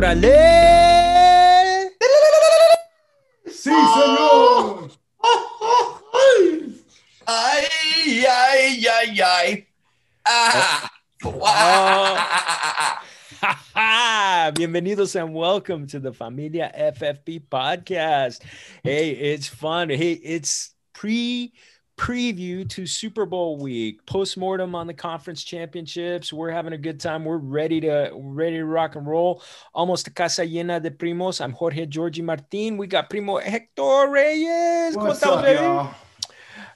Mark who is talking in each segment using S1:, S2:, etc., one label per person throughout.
S1: ¡Órale!
S2: ¡Sí, señor!
S3: Ay, ay, ay, ay. Ah.
S1: Oh. Bienvenidos and welcome to the Familia FFP podcast. Hey, it's fun. Hey, it's pre preview to Super Bowl week, post-mortem on the conference championships. We're having a good time. We're ready to ready to rock and roll. Almost a casa llena de primos. I'm Jorge Georgi Martin. We got Primo Hector Reyes.
S2: What's up, y'all?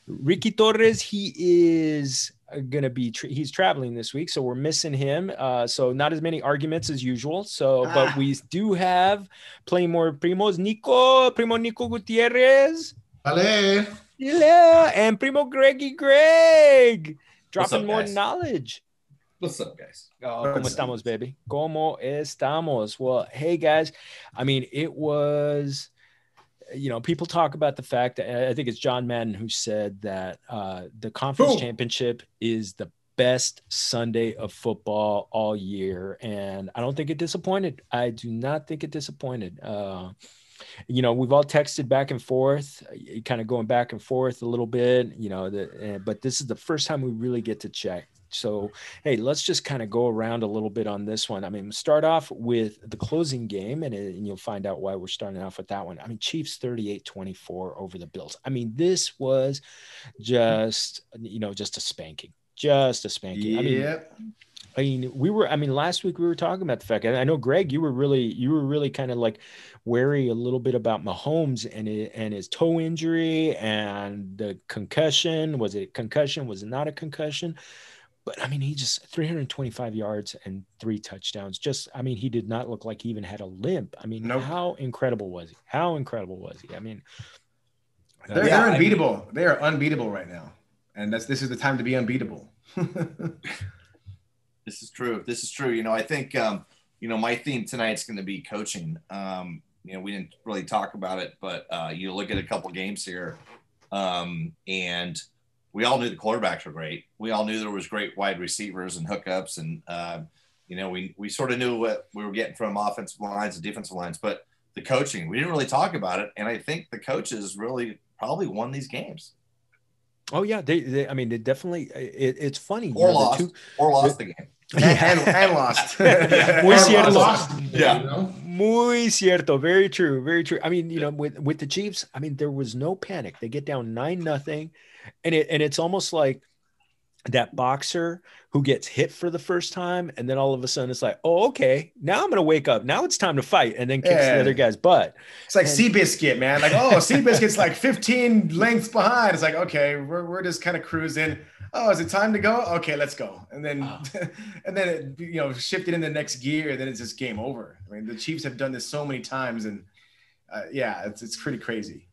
S1: Ricky Torres, he is gonna be tra- he's traveling this week, so we're missing him. Uh, so not as many arguments as usual. So, but
S2: Ah.
S1: we do have playing more primos. Nico, Primo Nico Gutierrez.
S2: Vale.
S1: Yeah, and Primo Greggy Greg dropping
S3: up,
S1: more
S3: guys?
S1: knowledge.
S3: What's up, guys?
S1: Oh,
S2: What's
S1: ¿Cómo
S2: up?
S1: estamos, baby? ¿Cómo estamos? Well, hey guys, I mean, it was, you know, people talk about the fact that I think it's John Madden who said that uh, the conference
S2: Who?
S1: championship is the best Sunday of football all year, and I don't think it disappointed. I do not think it disappointed. Uh, you know, we've all texted back and forth, kind of going back and forth a little bit, you know, the, uh, but this is the first time we really get to check. So, hey, let's just kind of go around a little bit on this one. I mean, start off with the closing game, and, it- and you'll find out why we're starting off with that one. I mean, Chiefs 38 24 over the Bills. I mean, this was just, you know, just a spanking, just a spanking. I mean,
S2: Yep.
S1: I mean, we were. I mean, last week we were talking about the fact. And I know Greg, you were really, you were really kind of like wary a little bit about Mahomes and it, and his toe injury and the concussion. Was it concussion? Was it not a concussion? But I mean, he just 325 yards and three touchdowns. Just, I mean, he did not look like he even had a limp. I mean,
S2: Nope.
S1: how incredible was he? How incredible was he? I mean, uh,
S2: They're,
S3: Yeah,
S2: they're
S3: I
S2: unbeatable. they are unbeatable right now. And that's this is the time to be unbeatable.
S3: This is true. This is true. You know, I think, um, you know, my theme tonight's going to be coaching. Um, you know, we didn't really talk about it, but uh, you look at a couple games here, um, and we all knew the quarterbacks were great. We all knew there was great wide receivers and hookups, and uh, you know, we we sort of knew what we were getting from offensive lines and defensive lines, but the coaching, we didn't really talk about it, and I think the coaches really probably won these games
S1: oh yeah, they, they I mean, they definitely. It, it's funny. you
S3: or
S1: know, the
S3: lost
S1: two-
S3: or lost the game.
S2: and, and, and lost.
S1: Muy
S2: And
S1: cierto.
S2: lost.
S3: Yeah.
S2: You know?
S1: Muy cierto. Very true. Very true. I mean, you know, with with the Chiefs, I mean, there was no panic. They get down nine nothing, and it and it's almost like that boxer who gets hit for the first time, and then all of a sudden it's like, oh, okay, now I'm gonna wake up. Now it's time to fight, and then kicks
S2: Yeah.
S1: the other guy's butt.
S2: It's like
S1: And-
S2: Seabiscuit, man. Like, oh, Seabiscuit's like 15 lengths behind. It's like, okay, we're, we're just kind of cruising. Oh, is it time to go? Okay, let's go. And then,
S1: Ah.
S2: and then it, you know, shifted in the next gear. And then it's just game over. I mean, the Chiefs have done this so many times, and uh, yeah, it's it's pretty crazy.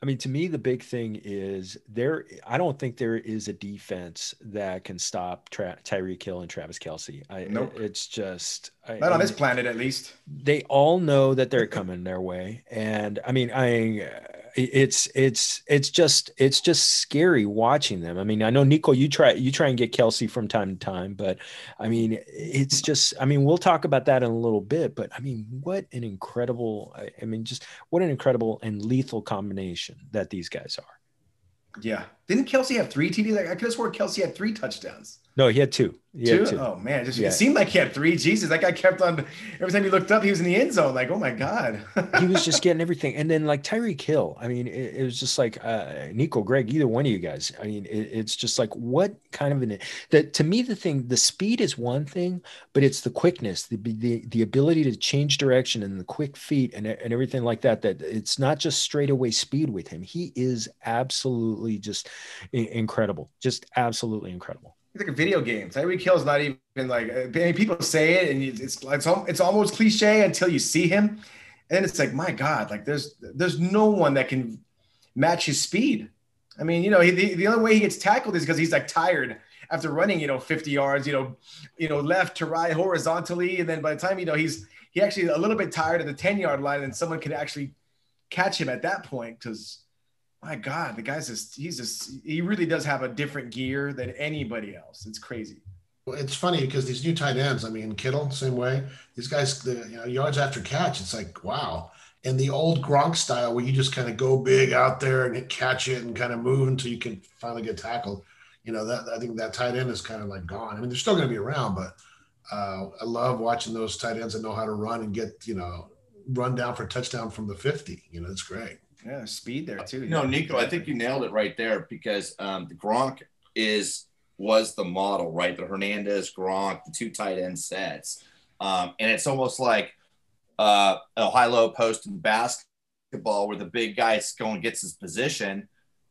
S1: I mean, to me, the big thing is there. I don't think there is a defense that can stop Tra- Tyreek Hill and Travis Kelce. I,
S2: Nope.
S1: It's just I,
S2: Not on this planet, at least.
S1: they all know that they're coming their way and i mean i it's it's it's just it's just scary watching them i mean i know nico you try you try and get kelce from time to time but i mean it's just i mean we'll talk about that in a little bit but i mean what an incredible I- mean just what an incredible and lethal combination that these guys are
S2: Yeah. Didn't Kelce have three TDs? I could have sworn Kelce had three touchdowns.
S1: no he had two he
S2: two?
S1: had two
S2: Oh man, just
S1: Yeah.
S2: it seemed like he had three. Jesus, that guy kept on. Every time he looked up, he was in the end zone. Like, oh my god.
S1: he was just getting everything. And then like Tyreek Hill, I mean, it, it was just like uh, Nico, Greg, either one of you guys. I mean, it, it's just like what kind of an that to me the thing, the speed is one thing, but it's the quickness, the the the ability to change direction and the quick feet and and everything like that. That it's not just straightaway speed with him. He is absolutely just incredible, just absolutely incredible.
S2: It's like a video game. Tyreek Hill's not even like. Mean, people say it, and it's it's it's, almost cliche until you see him, and it's like, my God, like there's there's no one that can match his speed. I mean, you know, he, the, the only way he gets tackled is because he's like tired after running, you know, 50 yards, you know, you know, left to right horizontally, and then by the time you know he's he actually a little bit tired at the 10 yard line, and someone can actually catch him at that point because my God, the guy's just he's just he really does have a different gear than anybody else. It's crazy.
S4: It's funny because these new tight ends, I mean, Kittle, same way. These guys, the you know, yards after catch, it's like, wow. And the old Gronk style where you just kind of go big out there and catch it and kind of move until you can finally get tackled. You know, that I think that tight end is kind of like gone. I mean, they're still going to be around, but uh, I love watching those tight ends that know how to run and get, you know, run down for a touchdown from the 50. You know, it's great.
S2: Yeah, speed there too.
S3: No, Nico, I think you nailed it right there because um, the Gronk is was the model, right? The Hernandez, Gronk, the two tight end sets, um, and it's almost like uh, a high low post in basketball where the big guy going and gets his position.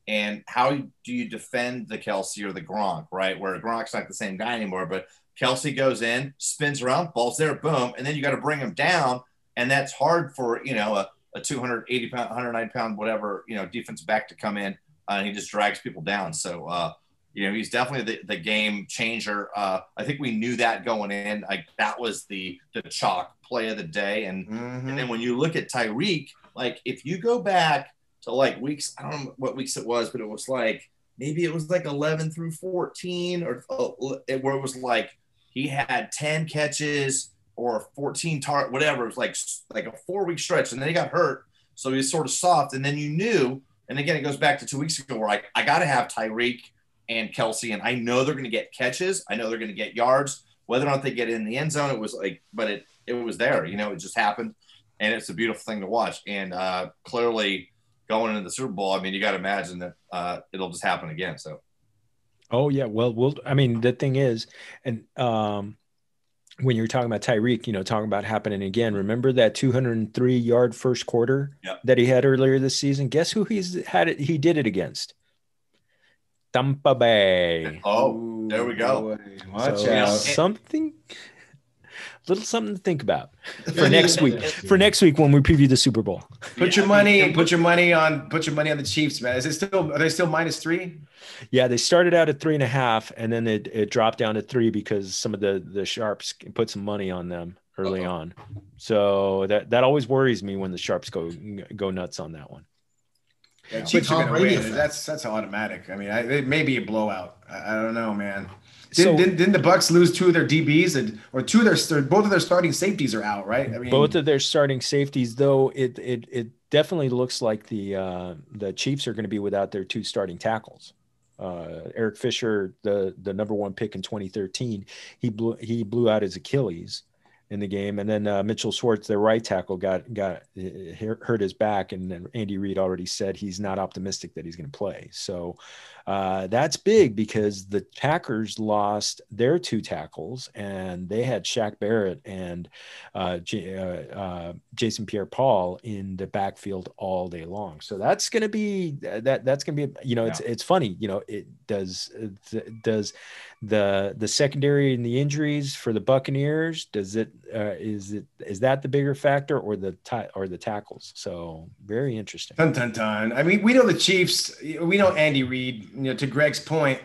S3: And how do you defend the Kelce or the Gronk, right? Where Gronk's not the same guy anymore, but Kelce goes in, spins around, ball's there, boom, and then you got to bring him down, and that's hard for you know a a 280 pound, 109 pound, whatever, you know, defense back to come in uh, and he just drags people down. So, uh, you know, he's definitely the, the game changer. Uh, I think we knew that going in. Like that was the the chalk play of the day. And
S2: Mhm.
S3: and then when you look at Tyreek, like if you go back to like weeks, I don't know what weeks it was, but it was like maybe it was like 11 through 14 or oh, it- where it was like he had 10 catches or 14 tar whatever. It was like like a four week stretch, and then he got hurt, so he was sort of soft. And then you knew, and again, it goes back to two weeks ago where I, I got to have Tyreek and Kelce, and I know they're going to get catches. I know they're going to get yards. Whether or not they get in the end zone, it was like, but it it was there. You know, it just happened, and it's a beautiful thing to watch. And uh, clearly, going into the Super Bowl, I mean, you got to imagine that uh, it'll just happen again. So.
S1: Oh yeah, well, we'll. I mean, the thing is, and um, when you're talking about Tyreek, you know, talking about happening again. Remember that 203 yard first quarter
S3: Yep.
S1: that he had earlier this season? Guess who he's had it? He did it against Tampa Bay.
S3: Oh, there we go.
S2: Boy, Watch
S1: So,
S2: out.
S1: Something, little something to think about for next week. For next week when we preview the Super Bowl.
S2: Put your money. Put your money on. Put your money on the Chiefs, man. Is it still? Are they still minus three?
S1: Yeah, they started out at three and a half, and then it, it dropped down to three because some of the the sharps put some money on them early
S3: Uh-oh.
S1: on. So that that always worries me when the sharps go go nuts on that one.
S2: Yeah,
S4: Yeah.
S2: Chiefs
S4: Tom
S2: are going to win. That's that's automatic. I mean, I, it may be a blowout. I, I don't know, man.
S1: So-
S2: Didn't, didn't, didn't the Bucks lose two of their DBs and or two of their both of their starting safeties are out, right? I mean,
S1: Both of their starting safeties, though, it it it definitely looks like the uh, the Chiefs are going to be without their two starting tackles. Uh, Eric Fisher, the the number one pick in 2013, he blew he blew out his Achilles in the game, and then uh, Mitchell Schwartz, their right tackle, got got hurt his back, and then Andy Reid already said he's not optimistic that he's going to play. So uh, that's big because the Packers lost their two tackles, and they had Shaq Barrett and uh, J- uh, uh, Jason Pierre-Paul in the backfield all day long. So that's going to be that that's going to be you know it's it's funny you know it does does the the secondary and the injuries for the Buccaneers does it uh, is it is that the bigger factor or the or the tackles? So very interesting.
S2: Dun dun dun. I mean, we know the Chiefs. We know Andy Reid. You know, to Greg's point,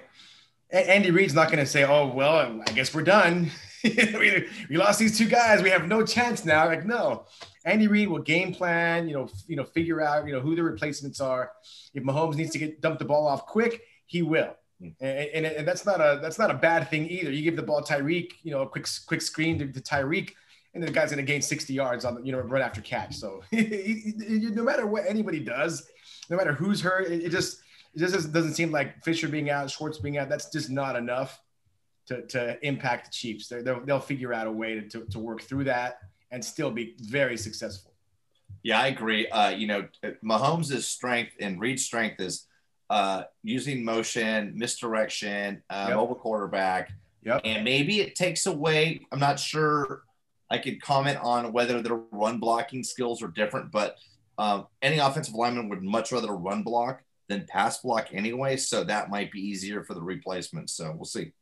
S2: Andy Reid's not going to say, "Oh well, I guess we're done. we, we lost these two guys. We have no chance now." Like, no. Andy Reid will game plan. You know, f- you know, figure out you know who the replacements are. If Mahomes needs to get dump the ball off quick, he will. Hmm. And, and, and that's not a that's not a bad thing either. You give the ball Tyreek, you know, a quick quick screen to, to Tyreek, and the guy's going to gain 60 yards on the, you know, run after catch. So no matter what anybody does, no matter who's hurt, it, it just it just doesn't- seem like Fisher being out, Schwartz being out. That's just not enough to, to impact the Chiefs. They're, they'll, they'll figure out a way to, to, to work through that and still be very successful.
S3: Yeah, I agree. Uh, you know, Mahomes' strength and Reid's strength is uh, using motion, misdirection, uh,
S2: Yep.
S3: mobile quarterback,
S2: Yep.
S3: and maybe it takes away. I'm not sure. I could comment on whether their run blocking skills are different, but um, any offensive lineman would much rather run block than pass block anyway. So that might be easier for the replacement. So we'll see.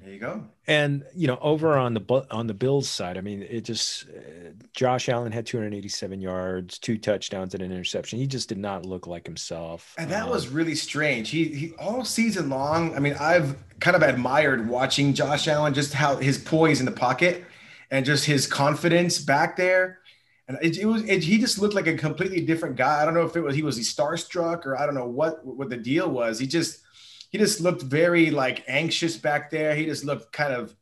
S2: There you go.
S1: And you know, over on the on the Bills side, I mean, it just uh, Josh Allen had 287 yards, two touchdowns, and an interception. He just did not look like himself.
S2: And that
S1: Um,
S2: was really strange. He, he all season long. I mean, I've kind of admired watching Josh Allen, just how his poise in the pocket and just his confidence back there. And it, it was it, he just looked like a completely different guy. I don't know if it was he was he starstruck or I don't know what what the deal was. He just he just looked very like anxious back there. He just looked kind of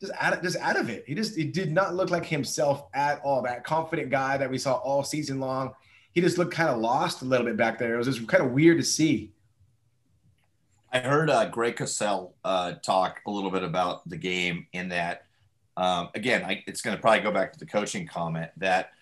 S2: just out of just out of it. He just he did not look like himself at all. That confident guy that we saw all season long. He just looked kind of lost a little bit back there. It was just kind of weird to see.
S3: I heard uh, Greg Cosell uh, talk a little bit about the game in that, um, again, I, it's going to probably go back to the coaching comment that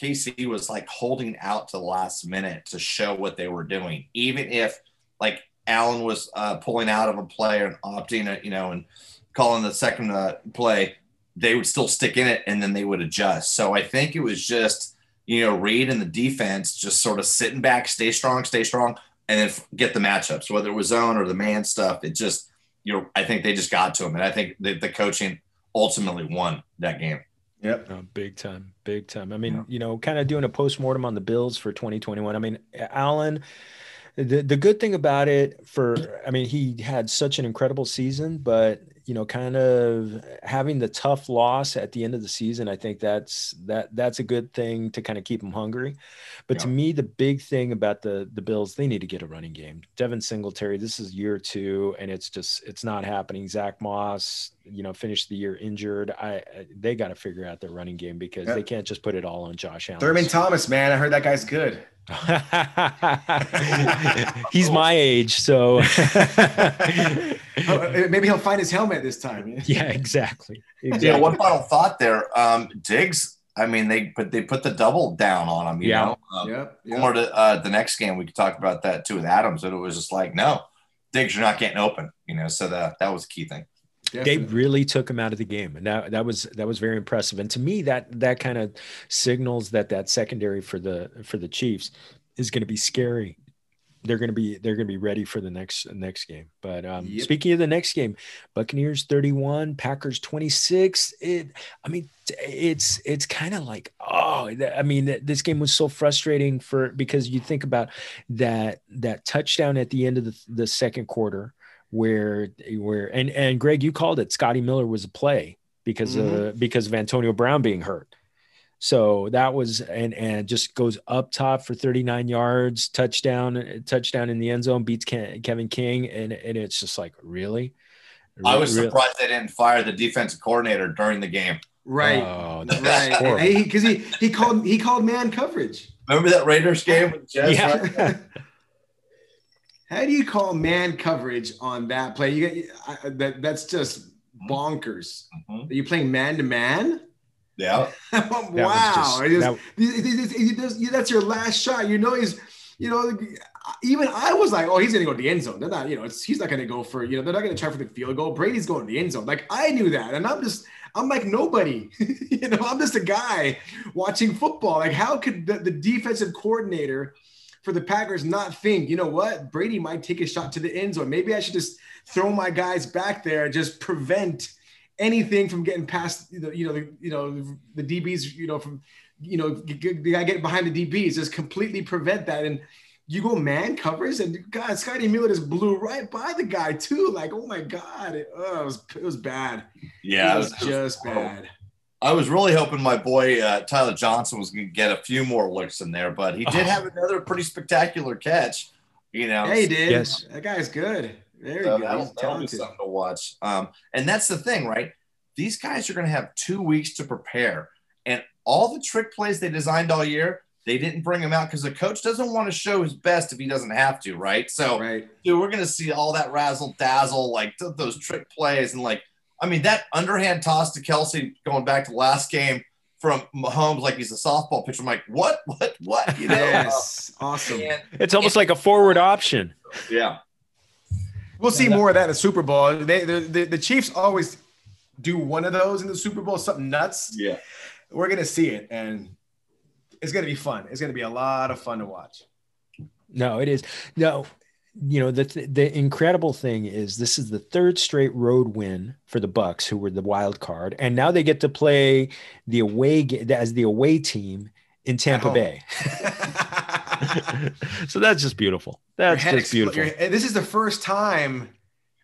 S3: KC was like holding out to the last minute to show what they were doing, even if like Allen was uh, pulling out of a play and opting it, you know, and calling the second uh, play, they would still stick in it and then they would adjust. So I think it was just, you know, Reid and the defense just sort of sitting back, stay strong, stay strong, and then get the matchups, whether it was zone or the man stuff. It just, you know, I think they just got to him. And I think the, the coaching ultimately won that game.
S2: Yep.
S1: Oh, big time, big time. I mean, yeah. you know, kind of doing a post mortem on the Bills for 2021. I mean, Allen, the the good thing about it for, I mean, he had such an incredible season, but you know, kind of having the tough loss at the end of the season, I think that's that that's a good thing to kind of keep them hungry. But yeah. to me, the big thing about the the Bills, they need to get a running game. Devin Singletary, this is year two, and it's just it's not happening. Zach Moss, you know, finished the year injured. I they got to figure out their running game because yeah. they can't just put it all on Josh Allen.
S2: Thurman Thomas, man, I heard that guy's good.
S1: He's my age, so
S2: oh, maybe he'll find his helmet this time.
S1: yeah, exactly. exactly.
S3: Yeah. One final thought there. Um, Diggs. I mean, they put they put the double down on him. You
S1: yeah.
S3: know, um, yep, yep. More to uh, the next game, we could talk about that too with Adams. That it was just like, no, Diggs, you're not getting open. You know, so that that was a key thing.
S1: Definitely. They really took him out of the game, and that that was that was very impressive. And to me, that that kind of signals that that secondary for the for the Chiefs is going to be scary. They're going to be they're going to be ready for the next next game. But um, yep. speaking of the next game, Buccaneers thirty one, Packers twenty six. It I mean it's it's kind of like oh I mean this game was so frustrating for because you think about that that touchdown at the end of the, the second quarter where where and and Greg, you called it. Scotty Miller was a play because mm-hmm. of because of Antonio Brown being hurt. So that was and and just goes up top for 39 yards, touchdown, touchdown in the end zone, beats Kevin King, and and it's just like really.
S3: really I was surprised really? they didn't fire the defensive coordinator during the game.
S2: Right, oh, right, because he, he he called he called man coverage.
S3: Remember that Raiders game with Jets?
S2: Yeah. How do you call man coverage on that play? You get I, that that's just bonkers. Mm-hmm. Are you playing man to man?
S3: Yeah.
S2: wow. Just, that, that's your last shot. You know he's you know even I was like, oh, he's gonna go to the end zone. They're not, you know, he's not gonna go for, you know, they're not gonna try for the field goal. Brady's going to the end zone. Like I knew that, and I'm just, I'm like nobody. you know, I'm just a guy watching football. Like, how could the, the defensive coordinator for the Packers not think, you know what, Brady might take a shot to the end zone. Maybe I should just throw my guys back there and just prevent anything from getting past the, you know, the, you know, the DBs, you know, from, you know, the guy getting behind the DBs, just completely prevent that. And you go man covers and God, Scotty Miller just blew right by the guy too. Like, oh my God, it, oh, it was, it was bad.
S3: Yeah,
S2: it was, it was just bad.
S3: I was really hoping my boy uh, Tyler Johnson was going to get a few more looks in there, but he did oh. have another pretty spectacular catch. You know,
S2: yeah, he did. Yes, that guy's good. There so you go. That'll,
S3: that'll be something to watch. Um, and that's the thing, right? These guys are going to have two weeks to prepare, and all the trick plays they designed all year, they didn't bring them out because the coach doesn't want to show his best if he doesn't have to, right? So,
S2: right.
S3: dude, we're going to see all that razzle dazzle, like th- those trick plays, and like I mean, that underhand toss to Kelce going back to last game from Mahomes, like he's a softball pitcher. I'm like, what, what, what?
S2: You know? yes, awesome.
S1: And, it's almost and, like a forward option.
S3: Yeah.
S2: We'll see more of that in the Super Bowl. They, the, the, the Chiefs always do one of those in the Super Bowl, something nuts.
S3: Yeah.
S2: We're going to see it, and it's going to be fun. It's going to be a lot of fun to watch.
S1: No, it is. No, you know the the incredible thing is this is the third straight road win for the Bucks, who were the wild card, and now they get to play the away as the away team in Tampa Bay. so that's just beautiful. That's just beautiful.
S2: Eh, this is the first time,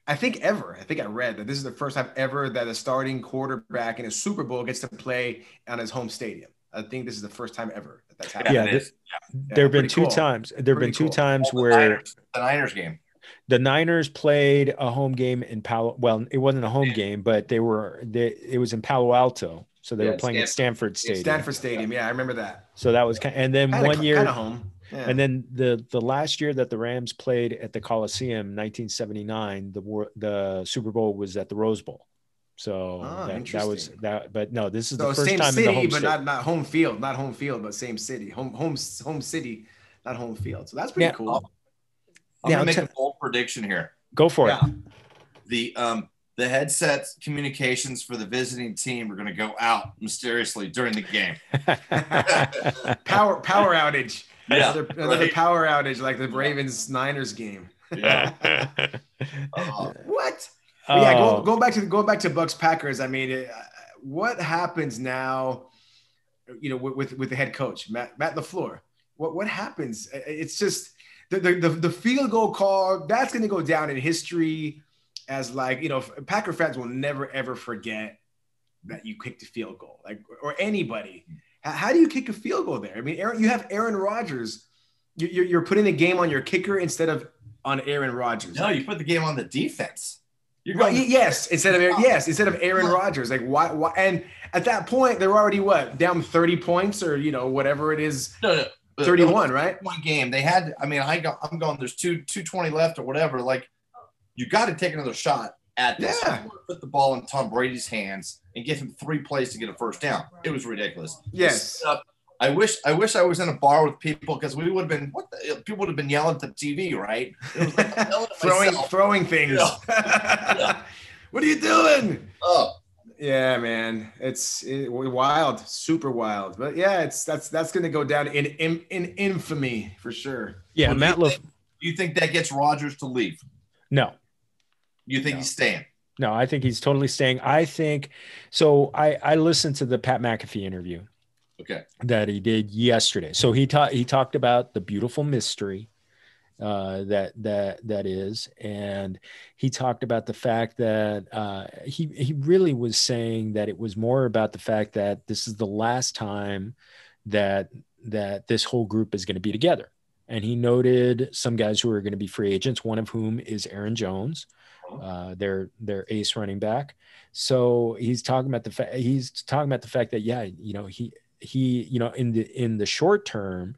S2: I think ever. I think I read that this is the first time ever that a starting quarterback in a Super Bowl gets to play on his home stadium. I think this is the first time ever that's happened.
S1: Yeah, this, yeah. there have been two cool. times. There have been two cool. times where
S3: the Niners, the Niners game.
S1: the Niners played a home game in Palo. Well, it wasn't a home game, but they were. They, it was in Palo Alto, so they
S3: Yeah,
S1: were playing at Stanford Stadium.
S2: Stanford Stadium. Yeah, I remember that.
S1: So that was kind. And then
S2: Kinda-
S1: one year,
S2: kinda home. Yeah.
S1: and then the the last year that the Rams played at the Coliseum, 1979, the war, the Super Bowl was at the Rose Bowl. So
S2: Ah,
S1: that, that was that. But no, this is
S2: so
S1: the first
S2: same
S1: time in
S2: city,
S1: the home
S2: but
S1: state.
S2: not not home field, not home field, but same city. Home home home city, not home field. So that's pretty
S1: Yeah.
S2: cool.
S3: I'm
S1: Yeah,
S3: gonna make
S1: I'll
S3: a bold prediction here.
S1: Go for
S2: Yeah.
S1: it.
S3: The um the headset communications for the visiting team are gonna go out mysteriously during the game.
S2: Power power outage.
S3: Yeah,
S2: another, another power outage like the Ravens Niners game.
S3: Yeah. Uh,
S2: What? But yeah,
S1: going,
S2: go, oh. go back to going back to Bucks Packers. I mean, it, what happens now? You know, with with, with the head coach Matt Matt Lafleur. What what happens? It's just the the, the, the field goal call. That's going to go down in history as like you know Packer fans will never ever forget that you kicked a field goal, like or anybody. How, do you kick a field goal there? I mean, Aaron, you have Aaron Rodgers. You- You're, you're putting the game on your kicker instead of on Aaron Rodgers.
S3: no, you put the game on the defense. You're
S2: Right. Yes. Instead of yes, instead of Aaron Rodgers. Like why? Why? And at that point, they're already what down thirty points or you know whatever it is,
S3: no, no, but-
S2: thirty-one, right?
S3: one game. They had. I mean, I got. I'm going. There's two two twenty left or whatever. Like, you got to take another shot at this.
S2: Yeah.
S3: Put the ball in Tom Brady's hands and give him three plays to get a first down. It was ridiculous.
S2: Yes.
S3: I wish. I wish I was in a bar with people because we would have been. What the, people would have been yelling at the TV, right? It was like I'm yelling at
S2: Throwing
S3: myself.
S2: throwing things.
S3: Yeah.
S2: what are you doing?
S3: Oh,
S2: Yeah, man, it's it, wild, super wild. But yeah, it's that's that's gonna go down in in, in infamy for sure.
S1: yeah,
S3: Well, do
S1: Matt
S3: you
S1: Laf-
S3: think- do you think that gets Rodgers to leave?
S1: No,
S3: You think
S1: No.
S3: he's staying?
S1: no, I think he's totally staying. I think so. I I listened to the Pat McAfee interview
S3: Okay.
S1: that he did yesterday. So he taught he talked about the beautiful mystery uh, that that that is, and he talked about the fact that uh, he he really was saying that it was more about the fact that this is the last time that that this whole group is going to be together. And he noted some guys who are going to be free agents, one of whom is Aaron Jones, uh, their their ace running back. So he's talking about the fact he's talking about the fact that yeah, you know he he you know in the in the short term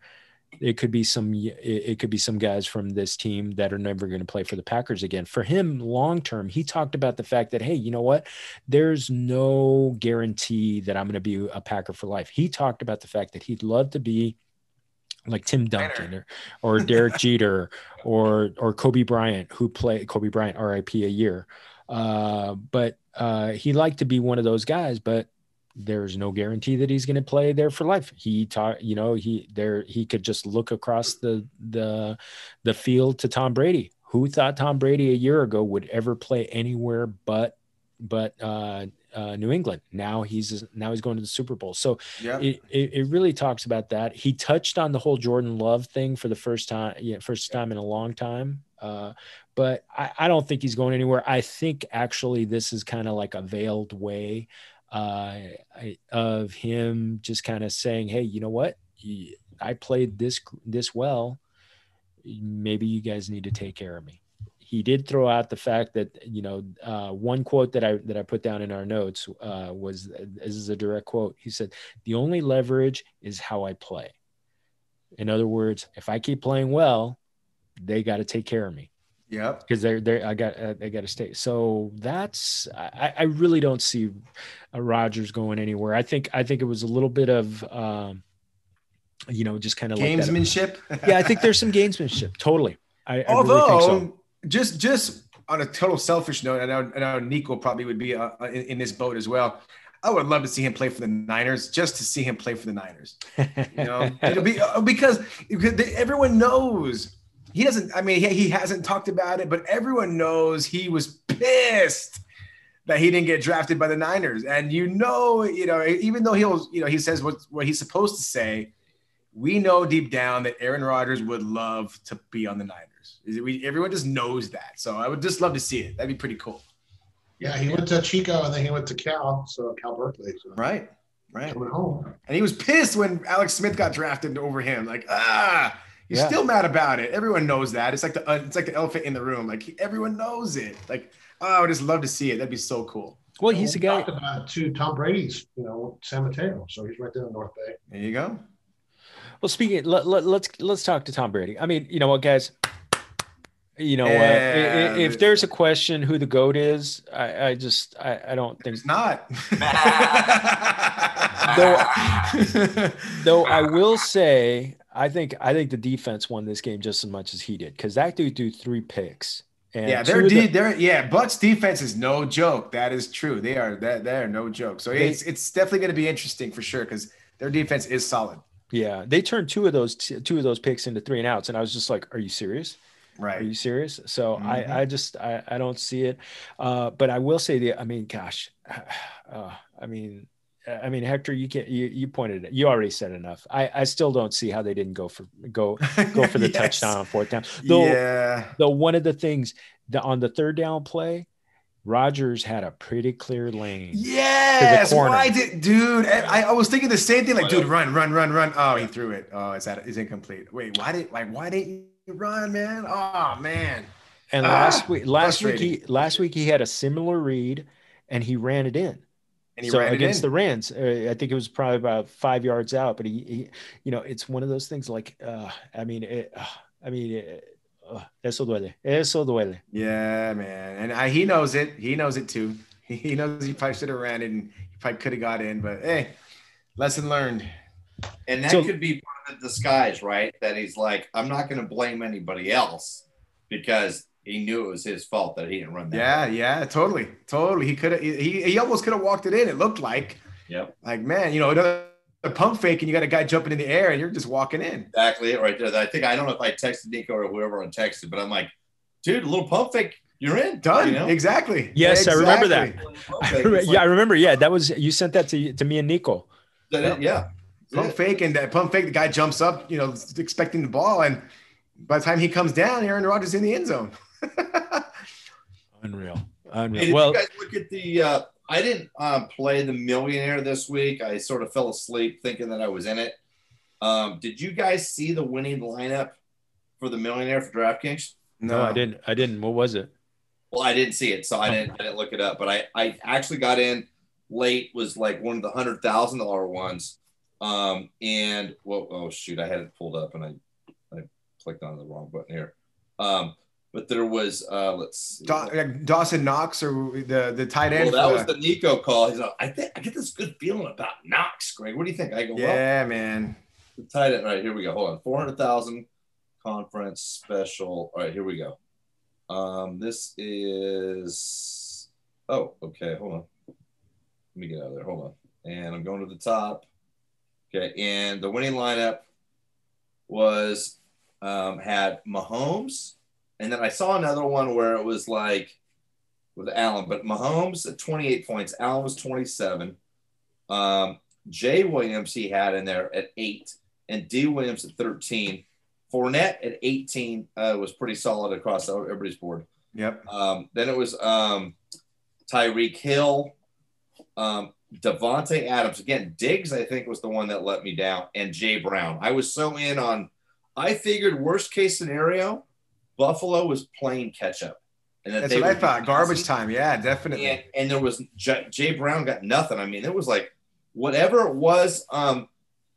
S1: it could be some it, could be some guys from this team that are never going to play for the Packers again. For him long term, he talked about the fact that hey, you know what? There's no guarantee that I'm going to be a Packer for life. He talked about the fact that he'd love to be like Tim Duncan or, or Derek Jeter or or Kobe Bryant who played Kobe Bryant RIP a year. Uh, but uh, he liked to be one of those guys, but there's no guarantee that he's going to play there for life. He taught, you know, he there he could just look across the the the field to Tom Brady. Who thought Tom Brady a year ago would ever play anywhere but but uh, uh, New England? Now he's now he's going to the Super Bowl. So
S2: Yeah.
S1: it, it, it really talks about that. He touched on the whole Jordan Love thing for the first time, yeah, first time in a long time. Uh, but I, I don't think he's going anywhere. I think actually this is kind of like a veiled way uh, I- of him just kind of saying, "Hey, you know what? I played this this well. Maybe you guys need to take care of me." He did throw out the fact that you know uh, one quote that I that I put down in our notes uh, was this is a direct quote. He said, "The only leverage is how I play." In other words, if I keep playing well, they got to take care of me
S2: Yep.
S1: because they're they I got uh, they got to stay. So that's I, I really don't see uh, Rodgers going anywhere. I think I think it was a little bit of um, you know just kind of like.
S2: Gamesmanship.
S1: Yeah, I think there's some gamesmanship. Totally. I, I
S2: Although,
S1: really think so.
S2: just just on a total selfish note, I know, I know Nico probably would be uh, in, in this boat as well. I would love to see him play for the Niners, just to see him play for the Niners. You know, it'll be uh, because, because everyone knows he doesn't. I mean, he, he hasn't talked about it, but everyone knows he was pissed that he didn't get drafted by the Niners. And you know, you know, even though he'll, you know, he says what what he's supposed to say, we know deep down that Aaron Rodgers would love to be on the Niners. Is it- We, everyone just knows that. So I would just love to see it. That'd be pretty cool.
S4: Yeah, he went to Chico and then he went to Cal, so Cal Berkeley. So
S2: Right. Right.
S4: coming home.
S2: And he was pissed when Alex Smith got drafted over him. Like, ah, He's
S1: Yeah.
S2: still mad about it. Everyone knows that. It's like the uh, it's like the elephant in the room. Like everyone knows it. Like oh, I would just love to see it. That'd be so cool.
S1: Well, he's a
S4: We
S1: guy.
S4: talked about it too. Tom Brady's, you know, San Mateo, so he's right there in North Bay.
S2: There you go.
S1: Well, speaking, let, let, let's let's talk to Tom Brady. I mean, you know what, guys. You know what?
S2: Yeah.
S1: i- i- If there's a question who the goat is, I, I just I, I don't think
S2: It's not.
S1: Though, though I will say I think I think the defense won this game just as much as he did because that dude threw three picks. And
S2: yeah, they're,
S1: of the-
S2: they're yeah. Bucks defense is no joke. That is true. They are that they are no joke. So
S1: They-
S2: it's it's definitely going to be interesting for sure because their defense is solid.
S1: yeah, they turned two of those two of those picks into three and outs, and I was just like, "Are you serious?
S2: Right?
S1: Are you serious?" So
S2: Mhm.
S1: I I just I, I don't see it, uh, but I will say the I mean, gosh, uh, I mean. I mean, Hector, you can you, you pointed it. You already said enough. I, I still don't see how they didn't go for go go for the
S2: Yes.
S1: touchdown on fourth down. Though
S2: yeah.
S1: though one of the things the, on the third down play, Rodgers had a pretty clear lane.
S2: Yes. Why did dude? I, I was thinking the same thing. Like, dude, run, run, run, run. Oh, he threw it. Oh, is that is incomplete. Wait, why did like why didn't you run, man? Oh man.
S1: And
S2: Ah,
S1: last week, last week he last week he had a similar read, and he ran it in.
S2: And he
S1: so
S2: ran it
S1: against
S2: in.
S1: the Rams, uh, I think it was probably about five yards out. But he, he you know, it's one of those things. Like, uh, I mean, it, uh, I mean, it, uh, eso duele, eso duele.
S2: Yeah, man. And I, he knows it. He knows it too. He, he knows he probably should have ran it and he probably could have got in, but hey, lesson learned.
S3: And that
S1: So-
S3: could be part of the disguise, right? That he's like, I'm not going to blame anybody else because he knew it was his fault that he didn't run that.
S2: Yeah,
S3: way.
S2: yeah, totally. Totally. He could have he, he almost could have walked it in. It looked like
S3: Yep.
S2: like man, you know, another a pump fake and you got a guy jumping in the air and you're just walking in.
S3: Exactly it right there. I think I don't know if I texted Nico or whoever I texted, but I'm like, dude, a little pump fake, you're in.
S2: Done.
S3: You know?
S2: Exactly.
S1: Yes, I remember that. I
S3: fake,
S1: remember- yeah, I remember. Yeah, that was you sent that to to me and Nico.
S3: that it? yeah.
S2: Pump fake and that pump fake, the guy jumps up, you know, expecting the ball. And by the time he comes down, Aaron Rodgers in the end zone.
S1: Unreal, unreal.
S3: did
S1: Well,
S3: you guys look at the? Uh, I didn't um, play the Millionaire this week. I sort of fell asleep thinking that I was in it. Um, did you guys see the winning lineup for the Millionaire for DraftKings?
S1: no, I didn't. I didn't. What was it?
S3: Well, I didn't see it, so I didn't. I didn't look it up. But I, I actually got in late. Was like one of the hundred thousand dollar ones. Um, and well, oh shoot, I had it pulled up and I, I clicked on the wrong button here. Um, but there was uh, let's see.
S2: Like Dawson Knox or the the tight
S3: Well,
S2: end.
S3: that
S2: for
S3: was the Nico call. He's like, I think I get this good feeling about Knox, Greg. What do you think? I go, well,
S2: yeah, man.
S3: the tight end. All right, here we go. Hold on, four hundred thousand conference special. All right, here we go. Um, this is. Oh, okay. Hold on. Let me get out of there. Hold on. And I'm going to the top. Okay, and the winning lineup was um, had Mahomes, and then I saw another one where it was like with Allen, but Mahomes at 28 points, Allen was 27. Um, Jay Williams he had in there at eight, and D Williams at 13. Fournette at 18 uh, was pretty solid across everybody's board.
S2: Yep.
S3: Um, then it was um, Tyreek Hill, um, Davante Adams. Again, Diggs, I think, was the one that let me down, and Jay Brown. I was so in on. I figured worst case scenario, Buffalo was playing catch up, and that
S2: That's what I thought. Garbage time. Yeah, definitely.
S3: And, and there was J- Jay Brown got nothing. I mean, it was like whatever it was. Um,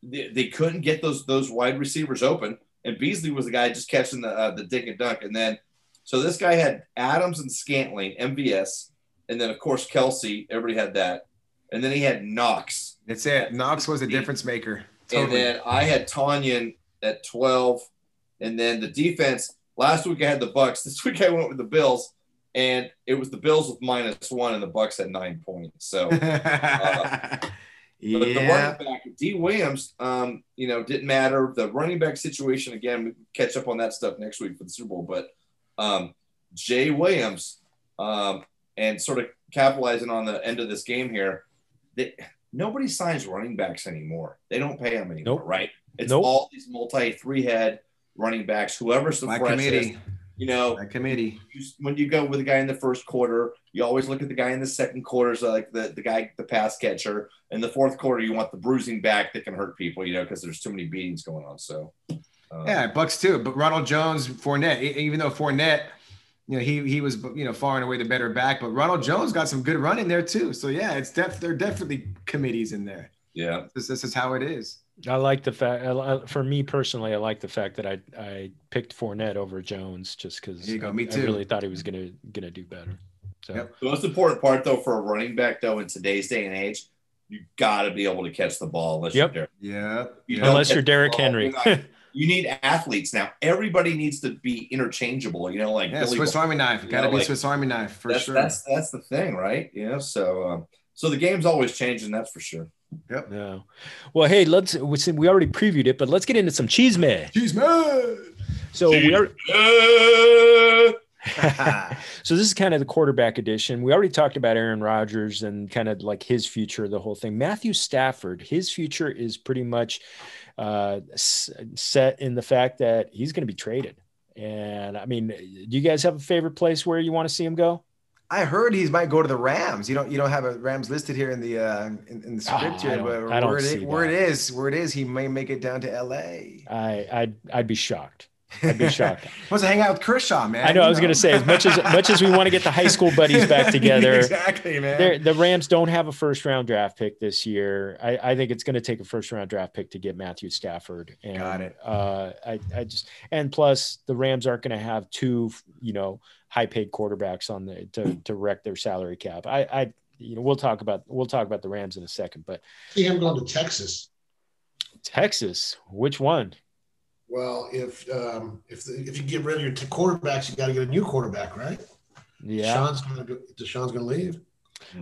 S3: they, they couldn't get those those wide receivers open, and Beasley was the guy just catching the uh, the dink and dunk. And then, so this guy had Adams and Scantling, MVS, and then of course Kelce. Everybody had that, and then he had Knox,
S2: That's it. Knox was a difference maker.
S3: and then I had Tonyan at twelve, and then the defense. Last week I had the Bucks. This week I went with the Bills, and it was the Bills with minus one, and the Bucks at nine points. So. But the
S2: yeah.
S3: running back, D. Williams, um, you know, didn't matter. The running back situation, again, we catch up on that stuff next week for the Super Bowl. But um, Jay Williams, um, and sort of capitalizing on the end of this game here, they, nobody signs running backs anymore. They don't pay them anymore,
S1: Nope.
S3: right? It's
S1: Nope.
S3: all these multi three head running backs, whoever's the
S2: My
S3: freshest.
S2: committee.
S3: You know,
S2: My committee.
S3: you, when you go with a guy in the first quarter, you always look at the guy in the second quarter, so like the, the guy, the pass catcher. In the fourth quarter, you want the bruising back that can hurt people, you know, because there's too many beatings going on. So, um,
S2: Yeah, Bucks too. But Ronald Jones, Fournette, even though Fournette, you know, he he was you know far and away the better back, but Ronald Jones got some good running there too. So yeah, it's def there are definitely committees in there.
S3: yeah.
S2: This, this is how it is.
S1: I like the fact. For me personally, I like the fact that I I picked Fournette over Jones just because
S2: There you go, me
S1: I really thought he was gonna gonna do better. So
S2: Yep.
S3: The most important part, though, for a running back, though, in today's day and age, you got to be able to catch the ball. Unless
S1: Yep.
S3: you're there.
S2: Yeah.
S3: You
S1: unless you're
S3: the
S1: Derrick
S3: ball,
S1: Henry,
S3: you're not- you need athletes now. Everybody needs to be interchangeable. You know, like
S2: Yeah,
S3: Billy
S2: Swiss
S3: Bo-
S2: Army knife. Got to be
S3: like,
S2: Swiss Army knife for
S3: that's,
S2: sure.
S3: That's that's the thing, right? Yeah. so um, so the game's always changing. That's for sure.
S1: No. Well, hey, let's. We we already previewed it, but let's get into some cheese man.
S2: Jeez, man.
S1: So we are. So this is kind of the quarterback edition. We already talked about Aaron Rodgers and kind of like his future, the whole thing. Matthew Stafford, his future is pretty much uh, set in the fact that he's going to be traded. And I mean, do you guys have a favorite place where you want to see him go?
S2: I heard he might go to the Rams. You don't you don't have a Rams listed here in the uh in, in the
S1: Ah,
S2: script
S1: I
S2: here, but
S1: I don't
S2: where,
S1: see
S2: it, where it is, where it is, he may make it down to LA.
S1: I I'd, I'd be shocked. I'd be shocked.
S2: Wants to hang out with Kershaw, man.
S1: I know. I was going to say as much as much as we want to get the high school buddies back together.
S2: exactly, man.
S1: The Rams don't have a first round draft pick this year. I, I think it's going to take a first round draft pick to get Matthew Stafford. And,
S2: Got it.
S1: Uh, I, I just and plus the Rams aren't going to have two, you know, high paid quarterbacks on the to to wreck their salary cap. I, I, you know, we'll talk about we'll talk about the Rams in a second. But
S4: See him going to Texas.
S1: Texas, which one?
S4: Well, if um, if the, if you get rid of your t- quarterbacks, you got to get a new quarterback, right?
S1: Yeah.
S4: Deshaun's going to go, Deshaun's going to leave.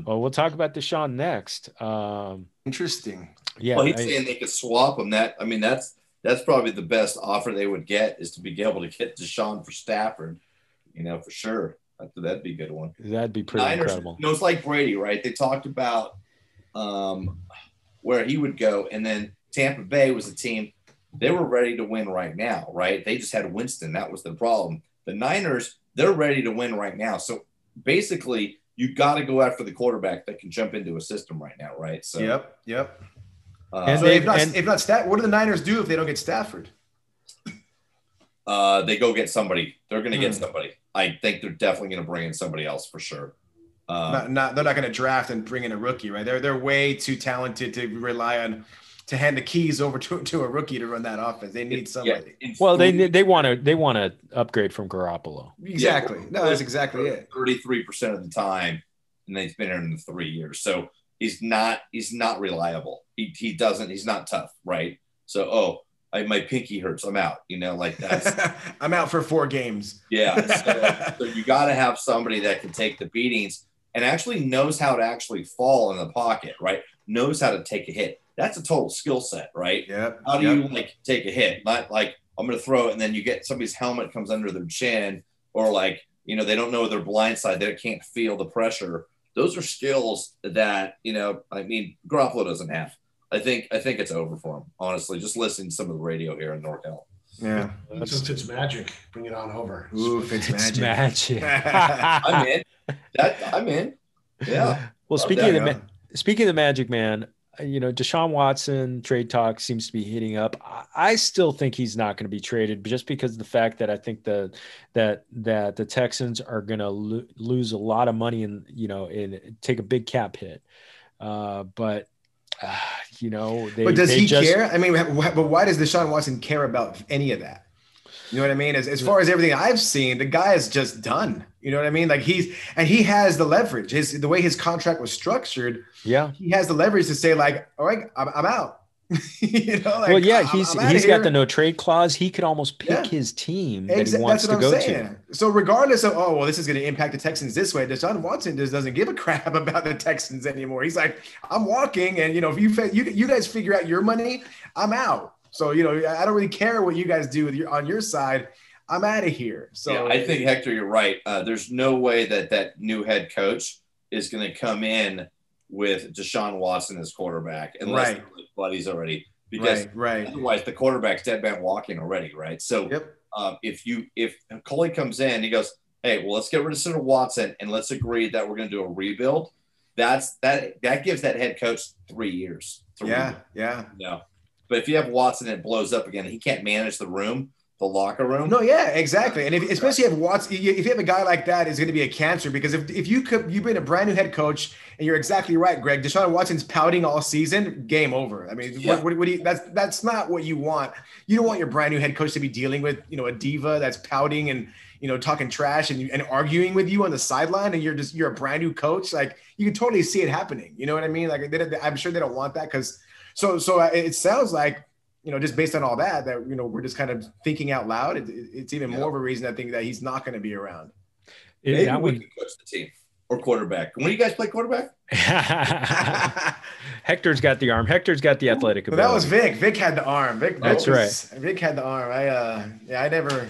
S1: Well, we'll talk about Deshaun next. Um,
S2: Interesting.
S1: yeah.
S3: well, he's
S1: I-
S3: saying they could swap him. That I mean, that's that's probably the best offer they would get is to be able to get Deshaun for Stafford. You know, for sure. That, that'd be a good one.
S1: that'd be pretty
S3: Niners,
S1: incredible.
S3: You know, it's like Brady, right? They talked about um, where he would go, and then Tampa Bay was a team they were ready to win right now, right? They just had Winston. That was the problem. The Niners, they're ready to win right now. So basically, you got to go after the quarterback that can jump into a system right now, right? So,
S2: Yep. Yep.
S3: uh,
S1: And
S2: So
S1: they-
S2: if not,
S1: and-
S2: if not Stafford, what do the Niners do if they don't get Stafford?
S3: Uh, they go get somebody. They're going to get
S2: Hmm.
S3: somebody. I think they're definitely going to bring in somebody else for sure. Uh,
S2: not, not, they're not going to draft and bring in a rookie, right? They're they're way too talented to rely on to hand the keys over to, to a rookie to run that offense. They need somebody.
S3: yeah,
S1: Well, they they want to they want to upgrade from Garoppolo.
S2: Exactly.
S3: Yeah.
S2: no, that's exactly it.
S3: 33% of the time, and he's been here in the three years. So he's not he's not reliable. He, he doesn't he's not tough, right? So oh, I, my pinky hurts. I'm out. You know, like that's
S2: I'm out for four games.
S3: yeah. So, so you got to have somebody that can take the beatings and actually knows how to actually fall in the pocket, right? Knows how to take a hit. That's a total skill set, right?
S2: Yeah.
S3: How do
S2: yep.
S3: you like take a hit? Not like I'm going to throw it and then you get somebody's helmet comes under their chin, or like you know they don't know their blind side, they can't feel the pressure. Those are skills that you know. I mean, Garoppolo doesn't have. I think I think it's over for him. Honestly, just listening to some of the radio here in NorCal.
S2: Yeah.
S4: So if it's magic, bring it on over.
S2: Ooh, Fitz
S1: It's
S2: magic.
S1: magic.
S3: I'm in. That I'm in. Yeah.
S1: Well,
S3: Love
S1: speaking of the ma- speaking of the Magic Man, uh, you know Deshaun Watson trade talk seems to be heating up. I, I still think he's not going to be traded, just because of the fact that I think the that that the Texans are going to lo- lose a lot of money and you know and take a big cap hit. Uh, but uh, you know, they,
S2: but does he
S1: just,
S2: care? I mean, but why does Deshaun Watson care about any of that? You know what I mean? As, as far as everything I've seen, the guy is just done. You know what I mean? Like he's and he has the leverage. His the way his contract was structured,
S1: Yeah.
S2: he has the leverage to say like, all right, I'm, I'm out. you know, like,
S1: well, yeah,
S2: I'm-
S1: he's
S2: I'm
S1: he's got the no trade clause. He could almost pick
S2: Yeah.
S1: his team that
S2: Exa-
S1: he wants
S2: That's
S1: to
S2: I'm
S1: go
S2: saying.
S1: to.
S2: So regardless of oh well, this is going to impact the Texans this way. Deshaun Watson just doesn't give a crap about the Texans anymore. He's like, I'm walking, and you know, if you you you guys figure out your money, I'm out. So you know, I don't really care what you guys do with your on your side. I'm out of here. So
S3: yeah, I think Hector, you're right. Uh, there's no way that that new head coach is going to come in with Deshaun Watson as quarterback unless
S2: Right.
S3: Buddies already, because
S2: right, right.
S3: otherwise the quarterback's dead man walking already, right? So
S2: Yep.
S3: um, if you if Culley comes in, he goes, "Hey, well, let's get rid of Senator Watson and let's agree that we're going to do a rebuild." That's that that gives that head coach three years. To
S2: Yeah,
S3: rebuild.
S2: yeah.
S3: No. But if you have Watson it blows up again, he can't manage the room, the locker room.
S2: No, yeah, exactly. And if, especially if Watts, if you have a guy like that, is going to be a cancer because if, if you could, you've been a brand new head coach, and you're exactly right, Greg. Deshaun Watson's pouting all season. Game over. I mean,
S3: Yeah.
S2: what, what, what do you, that's that's not what you want. You don't want your brand new head coach to be dealing with you know a diva that's pouting and you know talking trash and, and arguing with you on the sideline, and you're just you're a brand new coach. Like you can totally see it happening. You know what I mean? Like they, I'm sure they don't want that because so so uh, it sounds like you know, just based on all that, that you know, we're just kind of thinking out loud. It, it- it's even
S3: Yeah.
S2: more of a reason I think that he's not going to be around.
S1: It-
S3: Maybe
S1: that
S3: we
S1: one-
S3: can coach the team or quarterback. When do you guys play quarterback?
S1: Hector's got the arm. Hector's got the athletic
S2: But
S1: ability.
S2: that was Vic. Vic had the arm. Vic, Vic
S1: That's
S2: right. Vic had the arm. I uh, yeah, I never.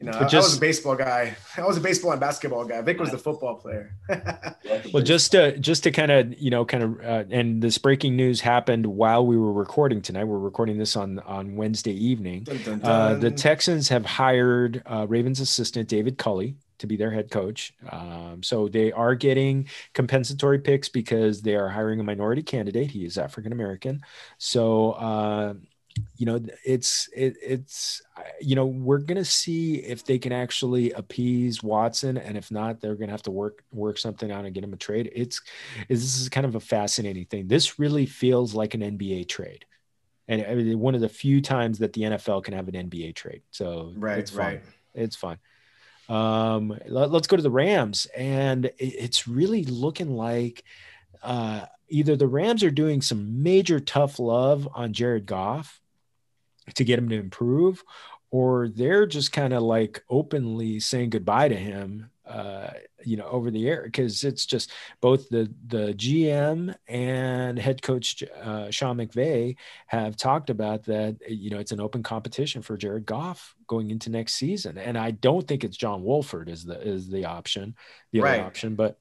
S2: You know,
S1: But
S2: I, I was a baseball guy. I was a baseball and basketball guy. Vic was the football player.
S1: Well, just to just to kind of you know kind of uh, and this breaking news happened while we were recording tonight. We're recording this on on Wednesday evening.
S2: Dun, dun,
S1: Uh, the. Texans have hired uh, Ravens assistant David Culley to be their head coach. Um, so they are getting compensatory picks because they are hiring a minority candidate. He is African American. So uh, you know it's it, it's you know we're gonna see if they can actually appease Watson, and if not, they're gonna have to work work something out and get him a trade. It's this is kind of a fascinating thing. This really feels like an NBA trade. And I mean, one of the few times that the NFL can have an NBA trade. So
S2: right,
S1: it's fun.
S2: right.
S1: It's fun. Um, let, us go to the Rams, and it- it's really looking like uh, either the Rams are doing some major tough love on Jared Goff to get him to improve, or they're just kind of like openly saying goodbye to him. Uh, you know, over the air because it's just both the the GM and head coach uh, Sean McVay have talked about that. You know, it's an open competition for Jared Goff going into next season, and I don't think it's John Wolford is the is the option, the
S2: Right.
S1: other option, but.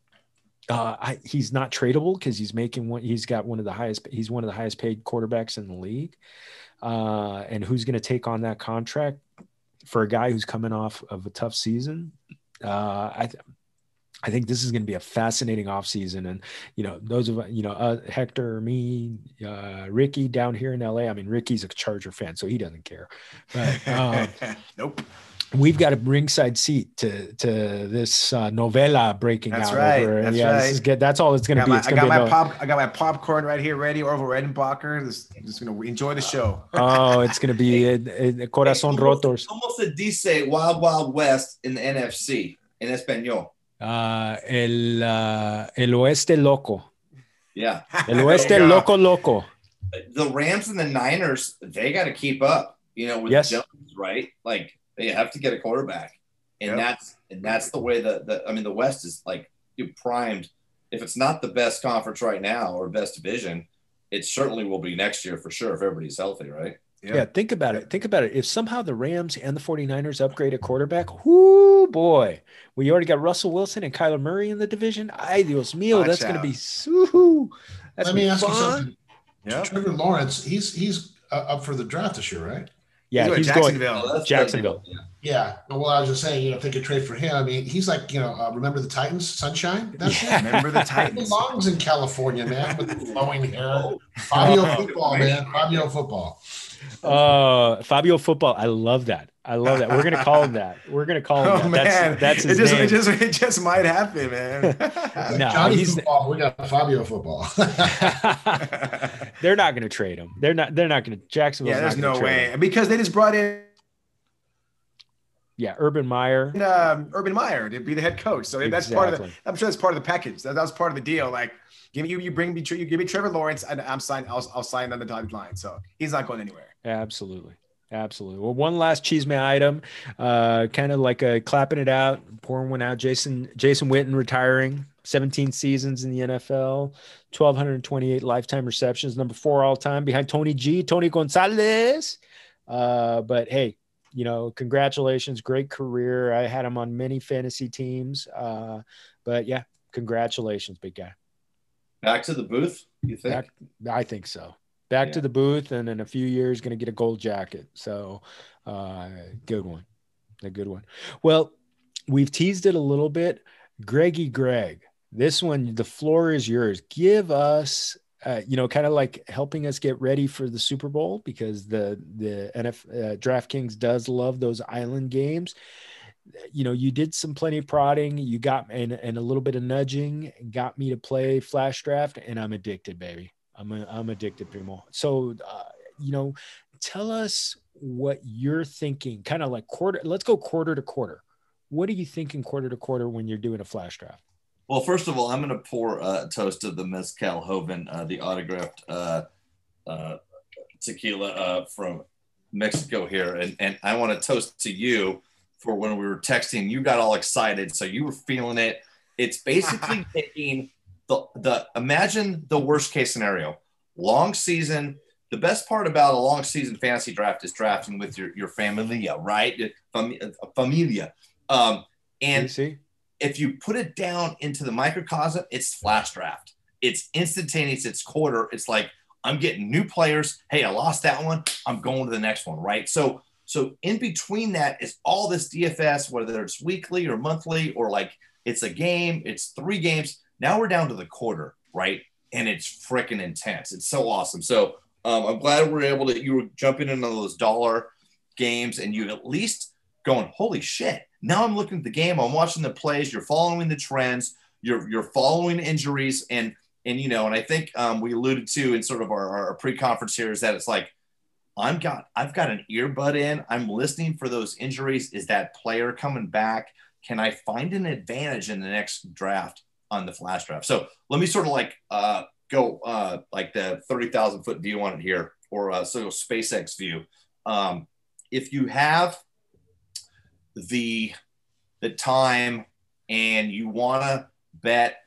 S1: Uh, I, he's not tradable because he's making one. He's got one of the highest. He's one of the highest paid quarterbacks in the league. Uh, and who's going to take on that contract for a guy who's coming off of a tough season? Uh, I, th- I think this is going to be a fascinating offseason. And, you know, those of, you know, uh, Hector, me, uh, Ricky down here in LA. I mean, Ricky's a Charger fan, so he doesn't care. But um,
S2: nope.
S1: We've got a ringside seat to to this uh, novella breaking
S2: That's
S1: out.
S2: right,
S1: Over,
S2: that's
S1: yeah, this is
S2: right.
S1: good. That's all it's going to be.
S2: my,
S1: It's
S2: I got
S1: be
S2: my
S1: no-
S2: pop. I got my popcorn right here, ready. Orville Redenbacher. Just, just gonna enjoy the show.
S1: oh, it's going to be a, a corazón rotos.
S3: Almost a dice Wild Wild West in the NFC in Espanol.
S1: Uh, el, uh, el oeste loco.
S3: Yeah.
S1: El
S2: There
S1: oeste
S2: you go.
S1: loco loco.
S3: The Rams and the Niners, they got to keep up, you know, with
S1: Yes.
S3: Jones, right? Like they have to get a quarterback. And
S2: Yep.
S3: that's and that's the way that the I mean the West is like you primed. If it's not the best conference right now or best division, it certainly will be next year for sure if everybody's healthy, right?
S1: Yeah. think about it. Think about it. If somehow the Rams and the 49ers upgrade a quarterback, whoo boy, we already got Russell Wilson and Kyler Murray in the division. Ay, Dios mío,
S2: Watch
S1: that's going to be so. That's
S4: Let me
S1: gonna be
S4: ask you something.
S2: Yeah.
S4: Trevor Lawrence, he's he's uh, up for the draft this year, right?
S1: Yeah,
S2: He's
S1: he's,
S2: with
S1: going.
S2: Jacksonville.
S3: Oh, that's
S1: Jacksonville.
S3: Yeah.
S4: Yeah. Well, I was just saying, you know, if they could trade for him, I mean, he's like, you know, uh, remember the Titans, Sunshine? That's
S1: Yeah.
S2: Remember the
S4: He
S2: Titans.
S4: belongs in California, man, with the flowing hair. Fabio
S2: Oh,
S4: football, man. Fabio football.
S1: Uh, Fabio football. I love that. I love that. We're gonna call him that. We're gonna call him
S2: Oh
S1: that.
S2: man,
S1: That's, that's his
S2: it just
S1: name.
S2: it just it just might happen, man.
S1: No,
S4: Johnny
S1: he's-
S4: football. We got Fabio football.
S1: they're not gonna trade him. They're not. They're not gonna. Jacksonville's
S2: yeah, there's
S1: not
S2: no
S1: trade
S2: way
S1: him.
S2: because they just brought in
S1: Yeah, Urban Meyer.
S2: um, Urban Meyer to be the head coach. So that's part of the. I'm sure that's part of the package. That, that was part of the deal. Like, give me you, you bring me, you give me Trevor Lawrence, and I'm sign. I'll, I'll sign on the dotted line. So he's not going anywhere.
S1: Absolutely. Absolutely. Well, one last cheese man item, uh, kind of like a clapping it out, pouring one out. Jason Jason Witten retiring, 17 seasons in the NFL, 1,228 lifetime receptions, number four all time behind Tony G, Tony Gonzalez. Uh, but hey, you know, congratulations, great career. I had him on many fantasy teams. Uh, but yeah, congratulations, big guy.
S3: Back to the booth, you think?
S1: Back, I think so. Back to the booth, and in a few years, going to get a gold jacket. So, uh, good one, a good one. Well, we've teased it a little bit. Greggy Greg, this one, the floor is yours. Give us uh, you know, kind of like helping us get ready for the Super Bowl because the the NF uh, DraftKings does love those island games. You know, you did some plenty of prodding, you got and and a little bit of nudging, got me to play Flash Draft, and I'm addicted, baby. I'm a, I'm addicted, Primo. So, uh, you know, tell us what you're thinking, kind of like quarter. Let's go quarter to quarter. What are you thinking quarter to quarter when you're doing a flash draft?
S3: Well, first of all, I'm going to pour a toast to the Mezcal Joven, uh, the autographed uh, uh, tequila uh, from Mexico here. And, and I want to toast to you for when we were texting, you got all excited. So you were feeling it. It's basically taking the, the imagine the worst case scenario long season. The best part about a long season fantasy draft is drafting with your, your familia, right? Familia. Um, and see? if you put it down into the microcosm, it's flash draft. It's instantaneous. It's quarter. It's like I'm getting new players. Hey, I lost that one. I'm going to the next one, right? So, so in between that is all this DFS, whether it's weekly or monthly or like it's a game, it's three games. Now we're down to the quarter, right? And it's freaking intense. It's so awesome. So um, I'm glad we're able to. You were jumping into those dollar games, and you at least going, holy shit! Now I'm looking at the game. I'm watching the plays. You're following the trends. You're you're following injuries and and you know and I think um, we alluded to in sort of our, our pre-conference here is that it's like I'm got I've got an earbud in. I'm listening for those injuries. Is that player coming back? Can I find an advantage in the next draft on the flash draft? So let me sort of like uh, go uh, like the thirty thousand foot view on it here, or uh, so SpaceX view. Um, if you have the the time and you want to bet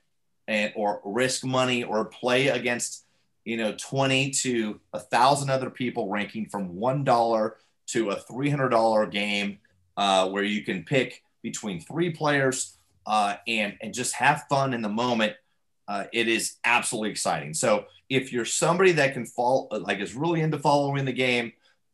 S3: and or risk money or play against you know 20 to a thousand other people ranking from one dollar to a $300 game uh, where you can pick between three players uh, and and just have fun in the moment uh, it is absolutely exciting so if you're somebody that can fall like is really into following the game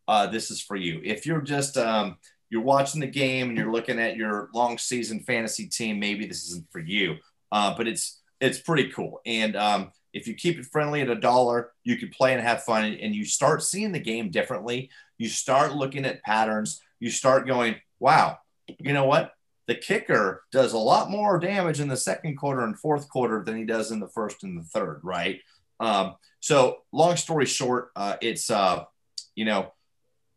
S3: uh, this is for you if you're just um, you're watching the game and you're looking at your long season fantasy team, maybe this isn't for you. Uh, but it's it's pretty cool. And um, if you keep it friendly at a dollar, you can play and have fun, and you start seeing the game differently. You start looking at patterns. You start going, wow, you know what? The kicker does a lot more damage in the second quarter and fourth quarter than he does in the first and the third, right? Um, so, long story short, uh, it's uh, you know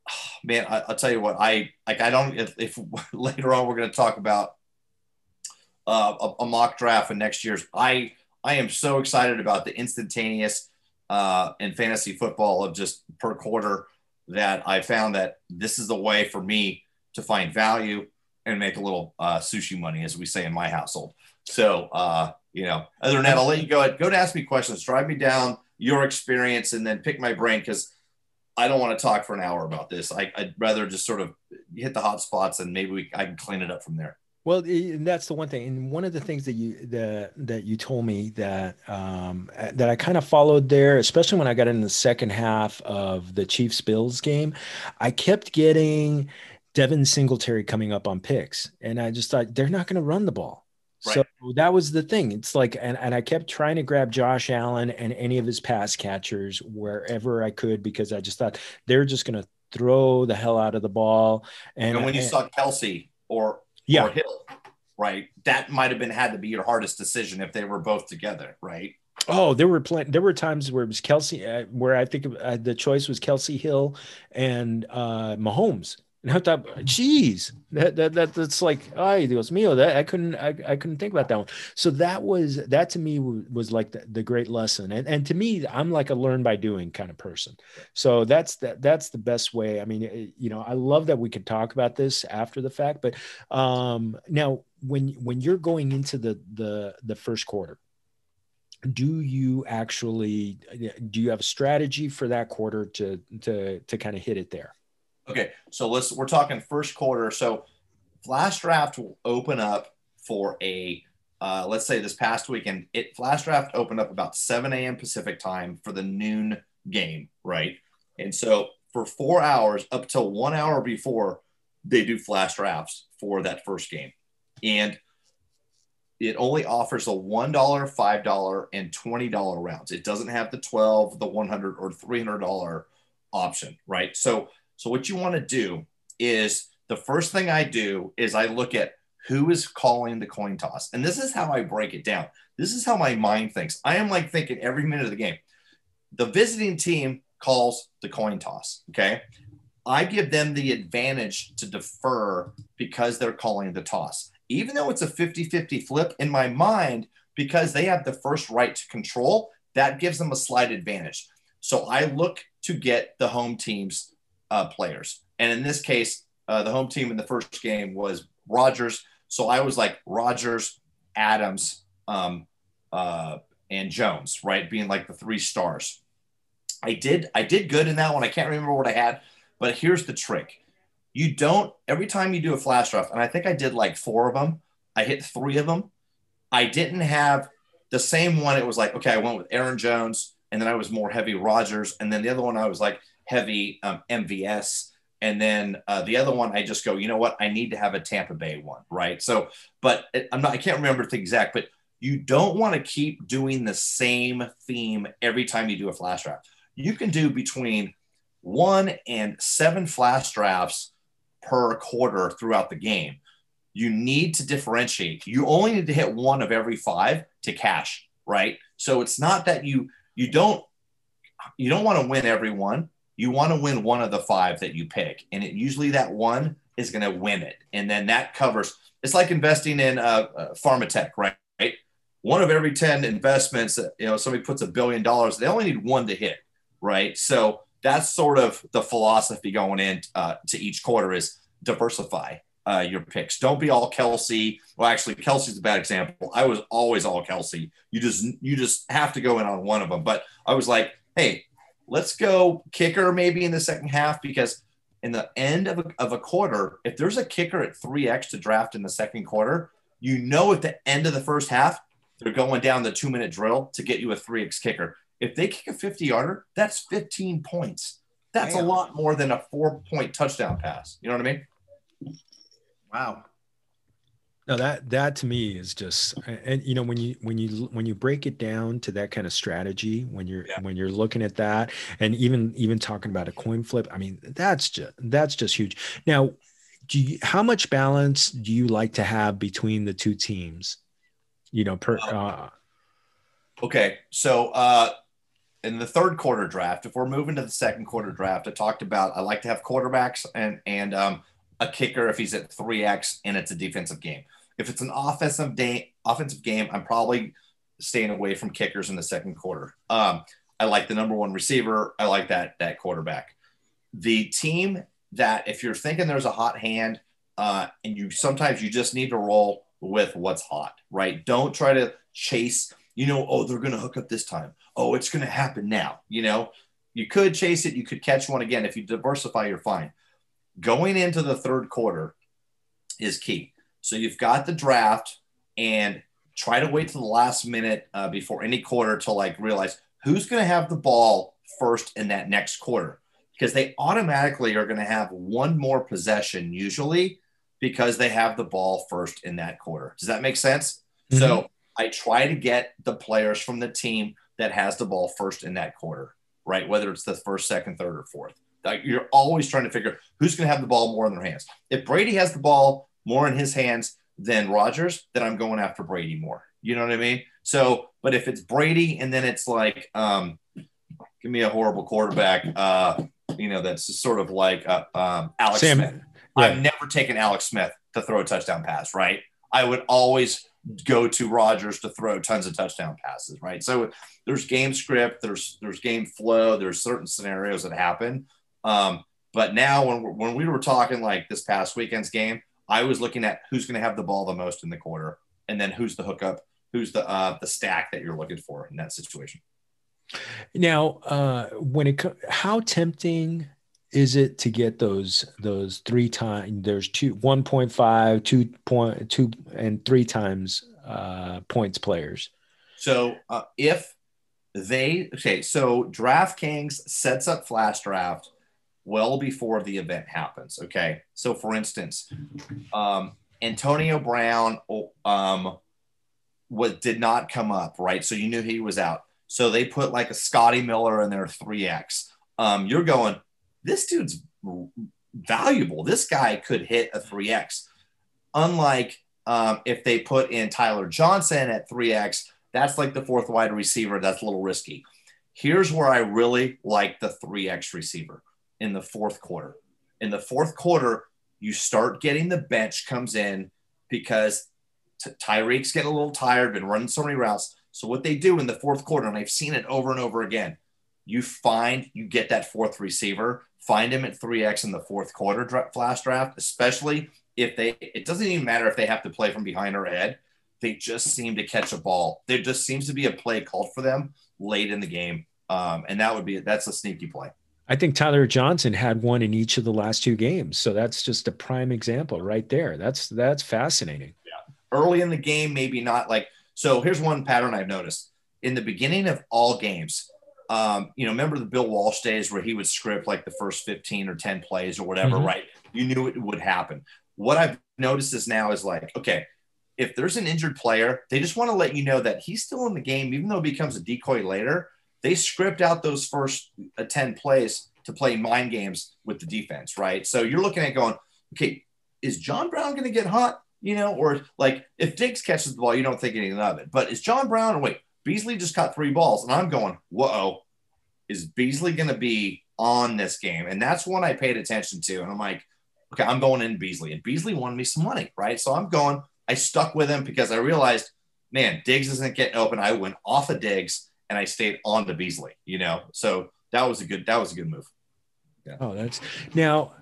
S3: man, I, will tell you what, I like. I don't. If, if later on we're going to talk about uh, a, a, mock draft in next year's, I I am so excited about the instantaneous uh, fantasy football of just per quarter that I found that this is the way for me to find value and make a little uh, sushi money, as we say in my household. So, uh, you know, other than that, I'll let you go. Go to ask me questions, drive me down your experience, and then pick my brain because I don't want to talk for an hour about this. I, would rather just sort of hit the hot spots and maybe we, I can clean it up from there.
S1: Well, that's the one thing. And one of the things that you that that you told me that um, that I kind of followed there, especially when I got in the second half of the Chiefs Bills game, I kept getting Devin Singletary coming up on picks, and I just thought they're not going to run the ball. Right. So that was the thing. It's like, and, and I kept trying to grab Josh Allen and any of his pass catchers wherever I could because I just thought they're just going to throw the hell out of the ball.
S3: And, and when you and, saw Kelce or, yeah. or Hill, right, that might have been had to be your hardest decision if they were both together, right?
S1: Oh, there were plenty. There were times where it was Kelce, uh, where I think uh, the choice was Kelce Hill and uh, Mahomes and I thought, geez, that, that, that that's like, ay, Dios mío, that I couldn't, I, I couldn't think about that one. So that was, that to me was like the, the great lesson. And, and to me, I'm like a learn by doing kind of person. So that's, that, that's the best way. I mean, it, you know, I love that we could talk about this after the fact, but um, now when, when you're going into the, the, the first quarter, do you actually, do you have a strategy for that quarter to, to, to kind of hit it there?
S3: Okay, so let's we're talking first quarter. So Flash Draft will open up for a uh, let's say this past weekend. It Flash Draft opened up about 7 a.m. Pacific time for the noon game, right? And so for four hours up till one hour before they do flash drafts for that first game. And it only offers a $1, $5, and $20 rounds. It doesn't have the 12, the 100 or $300 option, right? So, so what you want to do is the first thing I do is I look at who is calling the coin toss. And this is how I break it down. This is how my mind thinks. I am like thinking every minute of the game. The visiting team calls the coin toss. Okay. I give them the advantage to defer because they're calling the toss. Even though it's a 50 50 flip in my mind, because they have the first right to control, that gives them a slight advantage. So I look to get the home team's uh, players. And in this case, uh, the home team in the first game was Rodgers. So I was like Rodgers, Adams, um, uh, and Jones, right, being like the three stars. I did I did good in that one. I can't remember what I had, but here's the trick. You don't every time you do a flash draft, and I think I did like four of them. I hit three of them. I didn't have the same one. It was like, okay, I went with Aaron Jones, and then I was more heavy Rodgers, and then the other one I was like heavy um, MVS, and then uh, the other one I just go, you know what? I need to have a Tampa Bay one, right? So, but I'm not. I can't remember the exact, but you don't want to keep doing the same theme every time you do a flash draft you can do between one and seven flash drafts per quarter throughout the game. You need to differentiate. You only need to hit one of every five to cash, right? So it's not that you you don't you don't want to win every one. You want to win one of the five that you pick, and it usually that one is going to win it, and then that covers. It's like investing in uh, uh, Pharmatech, right? One of every ten investments, you know, somebody puts a billion dollars, they only need one to hit right? So that's sort of the philosophy going in uh, to each quarter is diversify uh, your picks. Don't be all Kelce. Well, actually, Kelce's a bad example. I was always all Kelce. You just you just have to go in on one of them. But I was like, hey, let's go kicker maybe in the second half because in the end of a, of a quarter, if there's a kicker at three x to draft in the second quarter, you know at the end of the first half they're going down the two minute drill to get you a three x kicker. If they kick a 50 yarder, that's 15 points. That's Damn. a lot more than a four point touchdown pass. You know what I mean?
S2: Wow.
S1: No, that that to me is just and you know when you when you when you break it down to that kind of strategy when you're yeah. when you're looking at that and even even talking about a coin flip, I mean that's just that's just huge. Now, do you, how much balance do you like to have between the two teams? You know, per uh,
S3: Okay, so uh, in the third quarter draft, if we're moving to the second quarter draft, I talked about I like to have quarterbacks and and um, a kicker if he's at three x and it's a defensive game. If it's an offensive day offensive game, I'm probably staying away from kickers in the second quarter. Um, I like the number one receiver. I like that that quarterback. The team that if you're thinking there's a hot hand, uh, and you sometimes you just need to roll with what's hot, right? Don't try to chase you know, oh, they're going to hook up this time. Oh, it's going to happen now. You know, you could chase it. You could catch one again. If you diversify, you're fine. Going into the third quarter is key. So you've got the draft and try to wait to the last minute uh, before any quarter to like realize who's going to have the ball first in that next quarter because they automatically are going to have one more possession usually because they have the ball first in that quarter. Does that make sense? Mm-hmm. So I try to get the players from the team that has the ball first in that quarter, right? Whether it's the first, second, third, or fourth. Like you're always trying to figure who's going to have the ball more in their hands. If Brady has the ball more in his hands than Rodgers, then I'm going after Brady more. You know what I mean? So, but if it's Brady and then it's like, um, give me a horrible quarterback, uh, you know, that's sort of like uh, um, Alex Sam, Smith. Yeah. I've never taken Alex Smith to throw a touchdown pass, right? I would always go to Rodgers to throw tons of touchdown passes, right? So there's game script, there's there's game flow, there's certain scenarios that happen. Um, but now when when we were talking like this past weekend's game, I was looking at who's going to have the ball the most in the quarter, and then who's the hookup, who's the uh, the stack that you're looking for in that situation.
S1: Now, uh, when it how tempting is it to get those those three times there's two 1.5 2 point two and three times uh, points players
S3: so uh, if they okay so draftkings sets up flash draft well before the event happens okay so for instance um, antonio brown um, was did not come up, right? So you knew he was out. So they put like a Scotty Miller in their 3X. Um, you're going, this dude's valuable. This guy could hit a 3X. Unlike um, if they put in Tyler Johnson at 3X, that's like the fourth wide receiver. That's a little risky. Here's where I really like the 3X receiver in the fourth quarter. In the fourth quarter, you start getting the bench comes in because T- Tyreek's getting a little tired, been running so many routes. So what they do in the fourth quarter, and I've seen it over and over again, you find you get that fourth receiver, find him at 3x in the fourth quarter dra- flash draft, especially if they it doesn't even matter if they have to play from behind or ahead. They just seem to catch a ball. There just seems to be a play called for them late in the game. Um, and that would be that's a sneaky play.
S1: I think Tyler Johnson had one in each of the last two games. So that's just a prime example right there. That's that's fascinating.
S3: Yeah. Early in the game, maybe not like so here's one pattern I've noticed. In the beginning of all games, um, you know, remember the Bill Walsh days where he would script like the first 15 or 10 plays or whatever, mm-hmm. right? You knew it would happen. What I've noticed is now is like, okay, if there's an injured player, they just want to let you know that he's still in the game, even though it becomes a decoy later. They script out those first uh, 10 plays to play mind games with the defense, right? So you're looking at going, okay, is John Brown going to get hot? You know, or like if Diggs catches the ball, you don't think anything of it. But is John Brown, wait, Beasley just caught three balls, and I'm going, whoa, is Beasley going to be on this game? And that's one I paid attention to. And I'm like, okay, I'm going in Beasley. And Beasley won me some money, right? So I'm going, I stuck with him because I realized, man, Diggs isn't getting open. I went off of Diggs and I stayed on to Beasley, you know? So that was a good, that was a good move.
S1: Yeah. Oh, that's now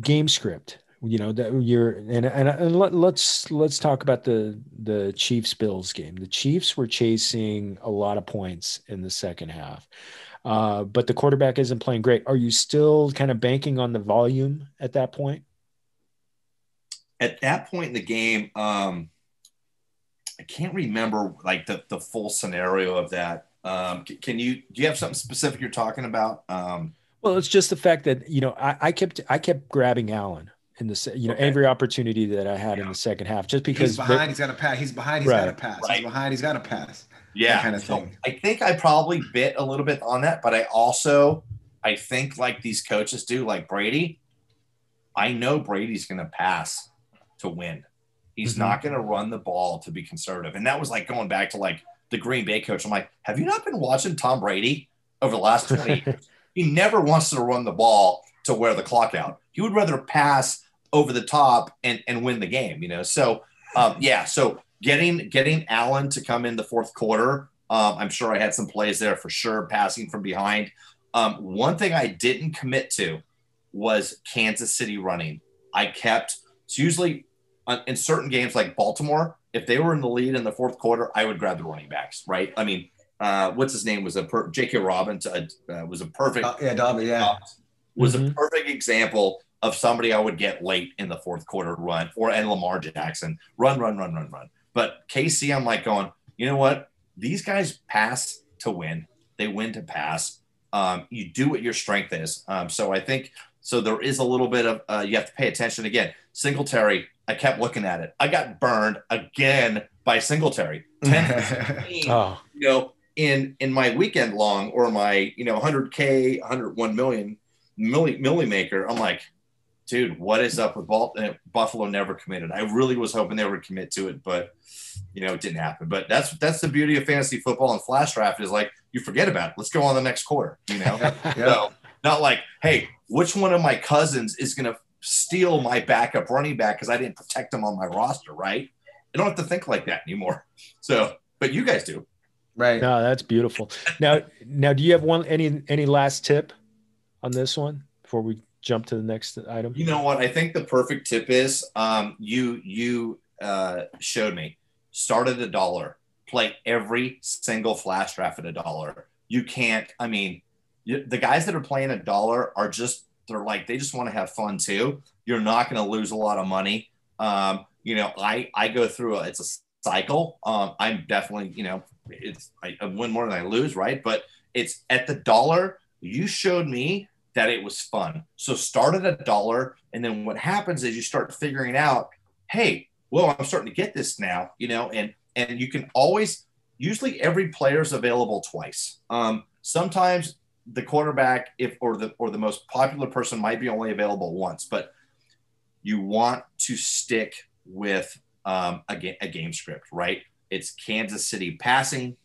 S1: game script you know that you're and and, and let, let's let's talk about the the Chiefs Bills game. The Chiefs were chasing a lot of points in the second half, uh, but the quarterback isn't playing great. Are you still kind of banking on the volume at that point?
S3: At that point in the game, um, I can't remember like the the full scenario of that. Um, can you do you have something specific you're talking about? Um,
S1: well, it's just the fact that you know I, I kept I kept grabbing Allen in the you know okay. every opportunity that I had yeah. in the second half, just because
S2: he's behind, he's got a pass. He's behind, he's right. got to pass. Right. He's behind, he's got a pass.
S3: Yeah, kind of so thing. I think I probably bit a little bit on that, but I also I think like these coaches do, like Brady. I know Brady's going to pass to win. He's mm-hmm. not going to run the ball to be conservative, and that was like going back to like the Green Bay coach. I'm like, have you not been watching Tom Brady over the last 20 years? He never wants to run the ball to wear the clock out. He would rather pass over the top and and win the game. You know, so um, yeah, so getting getting Allen to come in the fourth quarter, um, I'm sure I had some plays there for sure, passing from behind. Um, one thing I didn't commit to was Kansas City running. I kept it's usually in certain games like Baltimore, if they were in the lead in the fourth quarter, I would grab the running backs. Right? I mean, uh, what's his name was a per- J.K. Dobbins uh, uh, was a perfect. Uh,
S2: yeah, Dobby, yeah,
S3: was mm-hmm. a perfect example of somebody I would get late in the fourth quarter run or and Lamar Jackson run, run, run, run, run. But KC, I'm like going, you know what? These guys pass to win. They win to pass. Um, you do what your strength is. Um, so I think so. There is a little bit of uh, you have to pay attention again. Singletary, I kept looking at it. I got burned again by Singletary. 10, 15, oh. you know, in in my weekend long or my you know 100k, 101 million milli, milli maker. I'm like, dude, what is up with uh, Buffalo? Never committed. I really was hoping they would commit to it, but you know, it didn't happen. But that's that's the beauty of fantasy football and flash draft is like you forget about it. Let's go on the next quarter. You know, yeah. so not like, hey, which one of my cousins is going to steal my backup running back because I didn't protect him on my roster, right? I don't have to think like that anymore. So, but you guys do.
S1: Right. No, that's beautiful. Now, now, do you have one any any last tip on this one before we jump to the next item?
S3: You know what? I think the perfect tip is um, you you uh, showed me. Start at a dollar. Play every single flash draft at a dollar. You can't. I mean, you, the guys that are playing a dollar are just they're like they just want to have fun too. You're not going to lose a lot of money. Um, you know, I I go through a, it's a cycle. Um, I'm definitely you know it's I, I win more than I lose, right? But it's at the dollar. You showed me that it was fun. So start at a dollar. And then what happens is you start figuring out, hey, well, I'm starting to get this now, you know, and and you can always usually every player is available twice. Um, sometimes the quarterback, if or the or the most popular person might be only available once, but you want to stick with um, a, ga- a game script, right? It's Kansas City passing,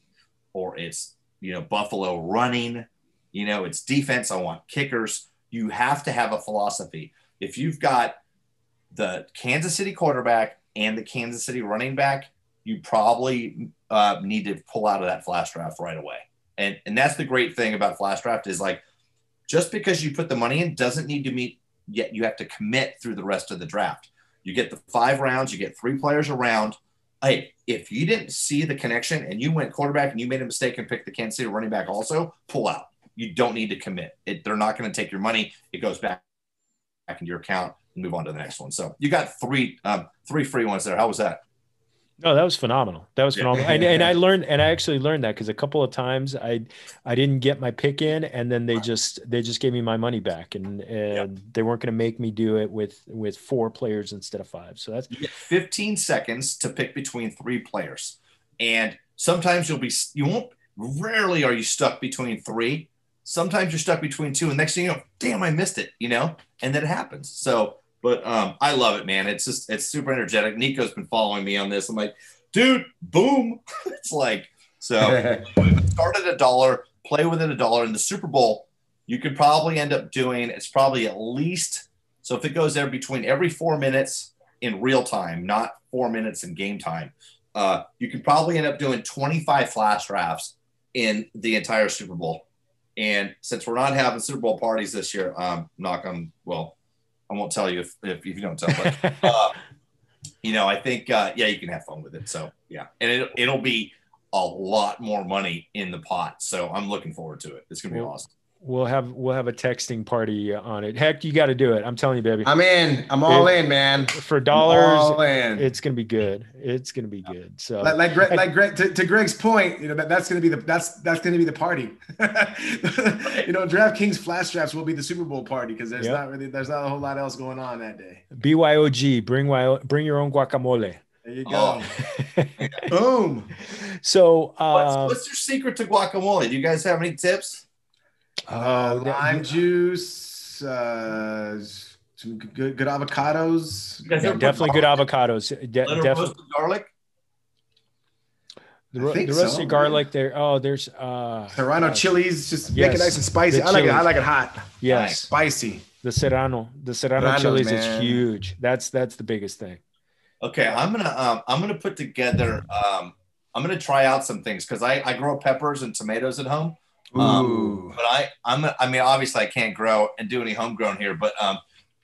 S3: or it's you know Buffalo running. You know, it's defense. I want kickers. You have to have a philosophy. If you've got the Kansas City quarterback and the Kansas City running back, you probably uh, need to pull out of that flash draft right away. And and that's the great thing about flash draft is like just because you put the money in doesn't need to meet yet you have to commit through the rest of the draft. You get the five rounds, you get three players around. Hey, if you didn't see the connection and you went quarterback and you made a mistake and picked the Kansas City running back also, pull out. You don't need to commit. It, they're not going to take your money. It goes back back into your account and move on to the next one. So you got three um, three free ones there. How was that?
S1: No, that was phenomenal. That was phenomenal. And, and I learned, and I actually learned that because a couple of times I, I didn't get my pick in, and then they just they just gave me my money back, and and they weren't going to make me do it with with four players instead of five. So that's
S3: 15 seconds to pick between three players. And sometimes you'll be, you won't, rarely are you stuck between three. Sometimes you're stuck between two. And next thing you know, damn, I missed it, you know? And then it happens. So, but um, I love it, man. It's just, it's super energetic. Nico's been following me on this. I'm like, dude, boom. it's like, so start at a dollar, play with it a dollar. In the Super Bowl, you could probably end up doing it's probably at least so if it goes there between every four minutes in real time, not four minutes in game time, uh, you could probably end up doing 25 flash drafts in the entire Super Bowl. And since we're not having Super Bowl parties this year, um, knock on well, I won't tell you if, if, if you don't tell, but uh, you know, I think uh, yeah, you can have fun with it. So yeah, and it, it'll be a lot more money in the pot. So I'm looking forward to it. It's gonna be awesome.
S1: We'll have we'll have a texting party on it. Heck, you got to do it. I'm telling you, baby.
S2: I'm in. I'm all in, man.
S1: For dollars,
S2: all in.
S1: it's gonna be good. It's gonna be good. So
S2: like, like, Greg, like Greg, to, to Greg's point, you know that, that's going to be the that's that's going to be the party. you know, DraftKings flash drafts will be the Super Bowl party because there's
S1: Yep.
S2: not really there's not a whole lot else going on that day.
S1: BYOG, bring y, bring your own guacamole.
S2: There you
S3: Oh.
S2: go. Boom.
S1: so
S3: What's,
S1: uh,
S3: what's your secret to guacamole? Do you guys have any tips?
S2: Uh,
S1: that-
S2: lime juice, uh, some good good avocados.
S1: Yeah, definitely good
S3: garlic-
S1: avocados. De- definitely
S3: roasted garlic.
S1: the,
S2: I
S1: ro- the roasted
S2: yeah.
S1: garlic there. Oh, there's uh
S2: Serrano
S1: uh,
S2: chilies, just make it nice and spicy. I like it. I like it hot,
S1: Yes,
S2: spicy.
S1: the serrano, the serrano
S2: Serranos,
S1: chilies
S2: man.
S1: is huge. That's that's the biggest thing.
S3: Okay, I'm gonna um, I'm gonna put together. Um, I'm gonna try out some things because I, I grow peppers and tomatoes at home. Um, But I I'm I mean obviously I can't grow and do any homegrown here, but um,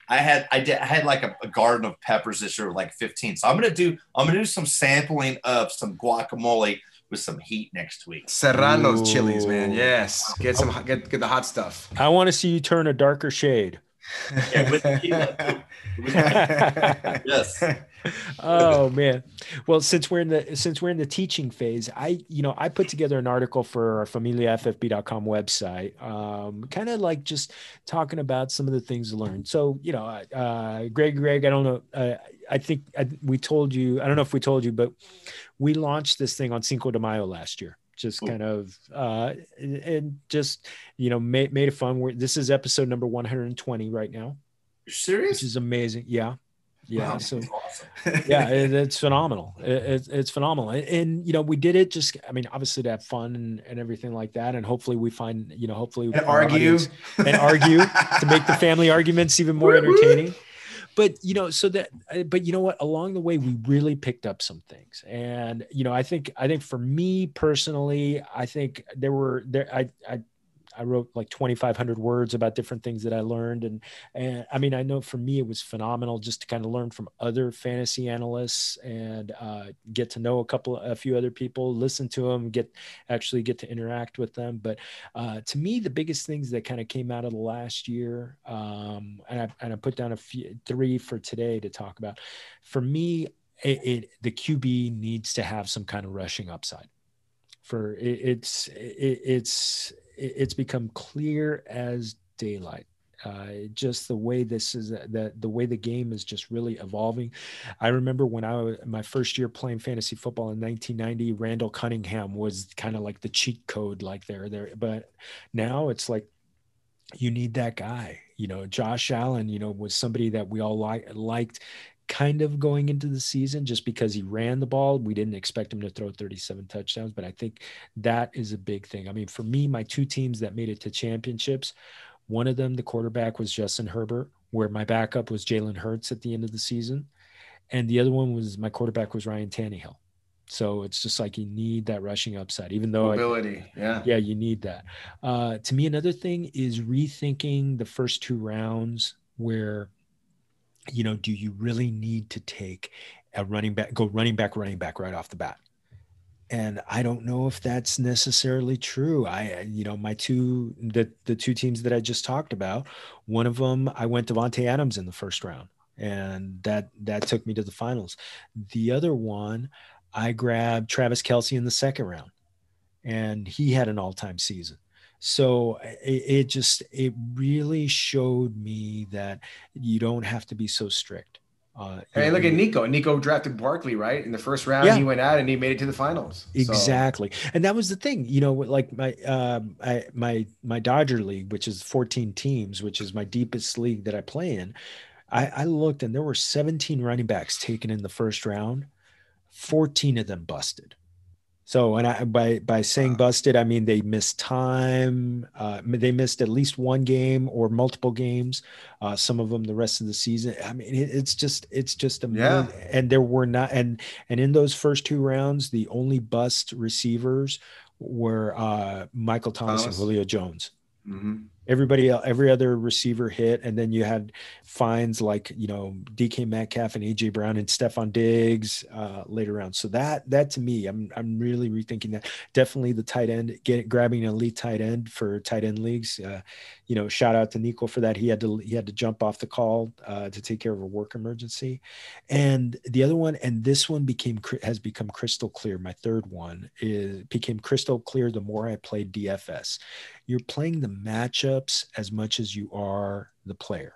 S3: I had I did I had like a, a garden of peppers this year, like 15. So I'm gonna do I'm gonna do some sampling of some guacamole with some heat next week.
S2: Serrano's chilies, man. Yes, get some get get the hot stuff.
S1: I want to see you turn a darker shade.
S3: Yeah, with tequila, Yes.
S1: oh man. Well since we're in the since we're in the teaching phase i you know i put together an article for our familiaffb.com website um kind of like just talking about some of the things learned so you know uh greg greg i don't know uh, i think I, we told you i don't know if we told you but we launched this thing on cinco de mayo last year just
S3: Cool.
S1: kind of uh and- and just you know made, made it fun. We're, this is episode number 120 right now.
S3: You're serious?
S1: which is amazing. Yeah. Yeah
S3: Wow,
S1: so
S3: awesome.
S1: yeah it, it's phenomenal. It, it- it's phenomenal. And, and, you know we did it just i mean obviously to have fun and, and everything like that and hopefully we find you know hopefully
S2: and argue.
S1: and argue to make the family arguments even more entertaining but you know so that uh, but you know what? Along the way we really picked up some things. And you know i think i think for me personally i think there were there i i I wrote like 2,500 words about different things that I learned, and and I mean I know for me it was phenomenal just to kind of learn from other fantasy analysts and uh, get to know a couple, a few other people, listen to them, get actually get to interact with them. But uh, to me, the biggest things that kind of came out of the last year, um, and I and I put down a few three for today to talk about. For me, it, it the QB needs to have some kind of rushing upside. For it, it's it, it's it's become clear as daylight Uh, just the way this is that the way the game is just really evolving. I remember when I was my first year playing fantasy football in 1990, Randall Cunningham was kind of like the cheat code, like there there. But now it's like you need that guy. You know, Josh Allen, you know, was somebody that we all li- liked kind of going into the season just because he ran the ball. We didn't expect him to throw 37 touchdowns, but I think that is a big thing. I mean, for me, my two teams that made it to championships, one of them, the quarterback was Justin Herbert, where my backup was Jalen Hurts at the end of the season. And the other one was my quarterback was Ryan Tannehill. So it's just like you need that rushing upside, even though
S2: ability, yeah,
S1: yeah, you need that. Uh, to me, another thing is rethinking the first two rounds where you know, do you really need to take a running back, go running back, running back right off the bat? And I don't know if that's necessarily true. I, you know, my two, the the two teams that I just talked about, one of them I went Davante Adams in the first round, and that that took me to the finals. The other one, I grabbed Travis Kelce in the second round, and he had an all time season so it, it, just it really showed me that you don't have to be so strict
S2: uh, hey, look at Nico. Nico drafted Barkley, right? In the first round, yeah. he went out and he made it to the finals.
S1: Exactly, so. and that was the thing. You know, like my um, I, my my Dodger league, which is 14 teams, which is my deepest league that I play in. I, I looked and there were 17 running backs taken in the first round. 14 of them busted. So, and I, by by saying busted, I mean they missed time. Uh, they missed at least one game or multiple games. Uh, some of them the rest of the season. I mean, it, it's just it's just amazing. Yeah. And there were not and and in those first two rounds, the only bust receivers were uh, Michael Thomas, Thomas. and Julio Jones. Mm-hmm everybody every other receiver hit and then you had finds like you know DK Metcalf and AJ Brown and Stefon Diggs uh, later on. So that that to me I'm I'm really rethinking that. Definitely the tight end get grabbing an elite tight end for tight end leagues uh, you know shout out to Nico for that. He had to he had to jump off the call uh, to take care of a work emergency. And the other one and this one became has become crystal clear. My third one is became crystal clear the more I played DFS you're playing the matchups as much as you are the player.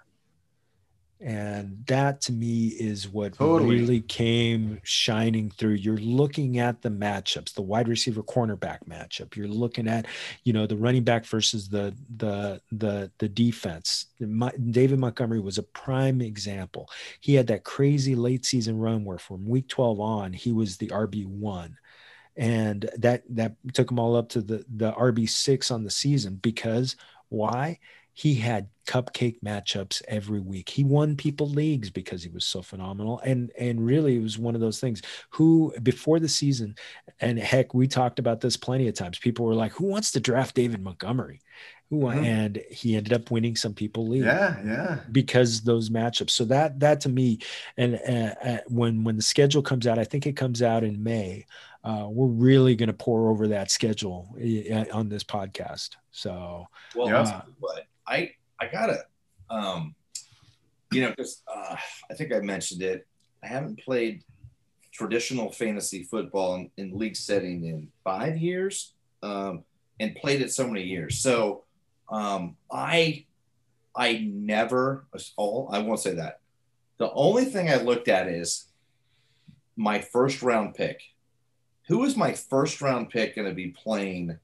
S1: And that to me is what totally. really came shining through. You're looking at the matchups, the wide receiver cornerback matchup. You're looking at, you know, the running back versus the the the the defense. David Montgomery was a prime example. He had that crazy late season run where from week 12 on, he was the RB1 and that that took him all up to the the RB6 on the season because why? He had cupcake matchups every week. He won people leagues because he was so phenomenal. And and really it was one of those things who before the season and heck we talked about this plenty of times. People were like, "Who wants to draft David Montgomery?" Who mm-hmm. and he ended up winning some people league.
S2: Yeah, yeah.
S1: Because those matchups. So that that to me and uh, uh, when when the schedule comes out, I think it comes out in May uh, we're really going to pour over that schedule on this podcast. So,
S3: well, uh, but I I gotta, um, you know, because uh, I think I mentioned it. I haven't played traditional fantasy football in, in league setting in five years, um, and played it so many years. So, um, I I never all I won't say that. The only thing I looked at is my first round pick who is my first round pick going to be playing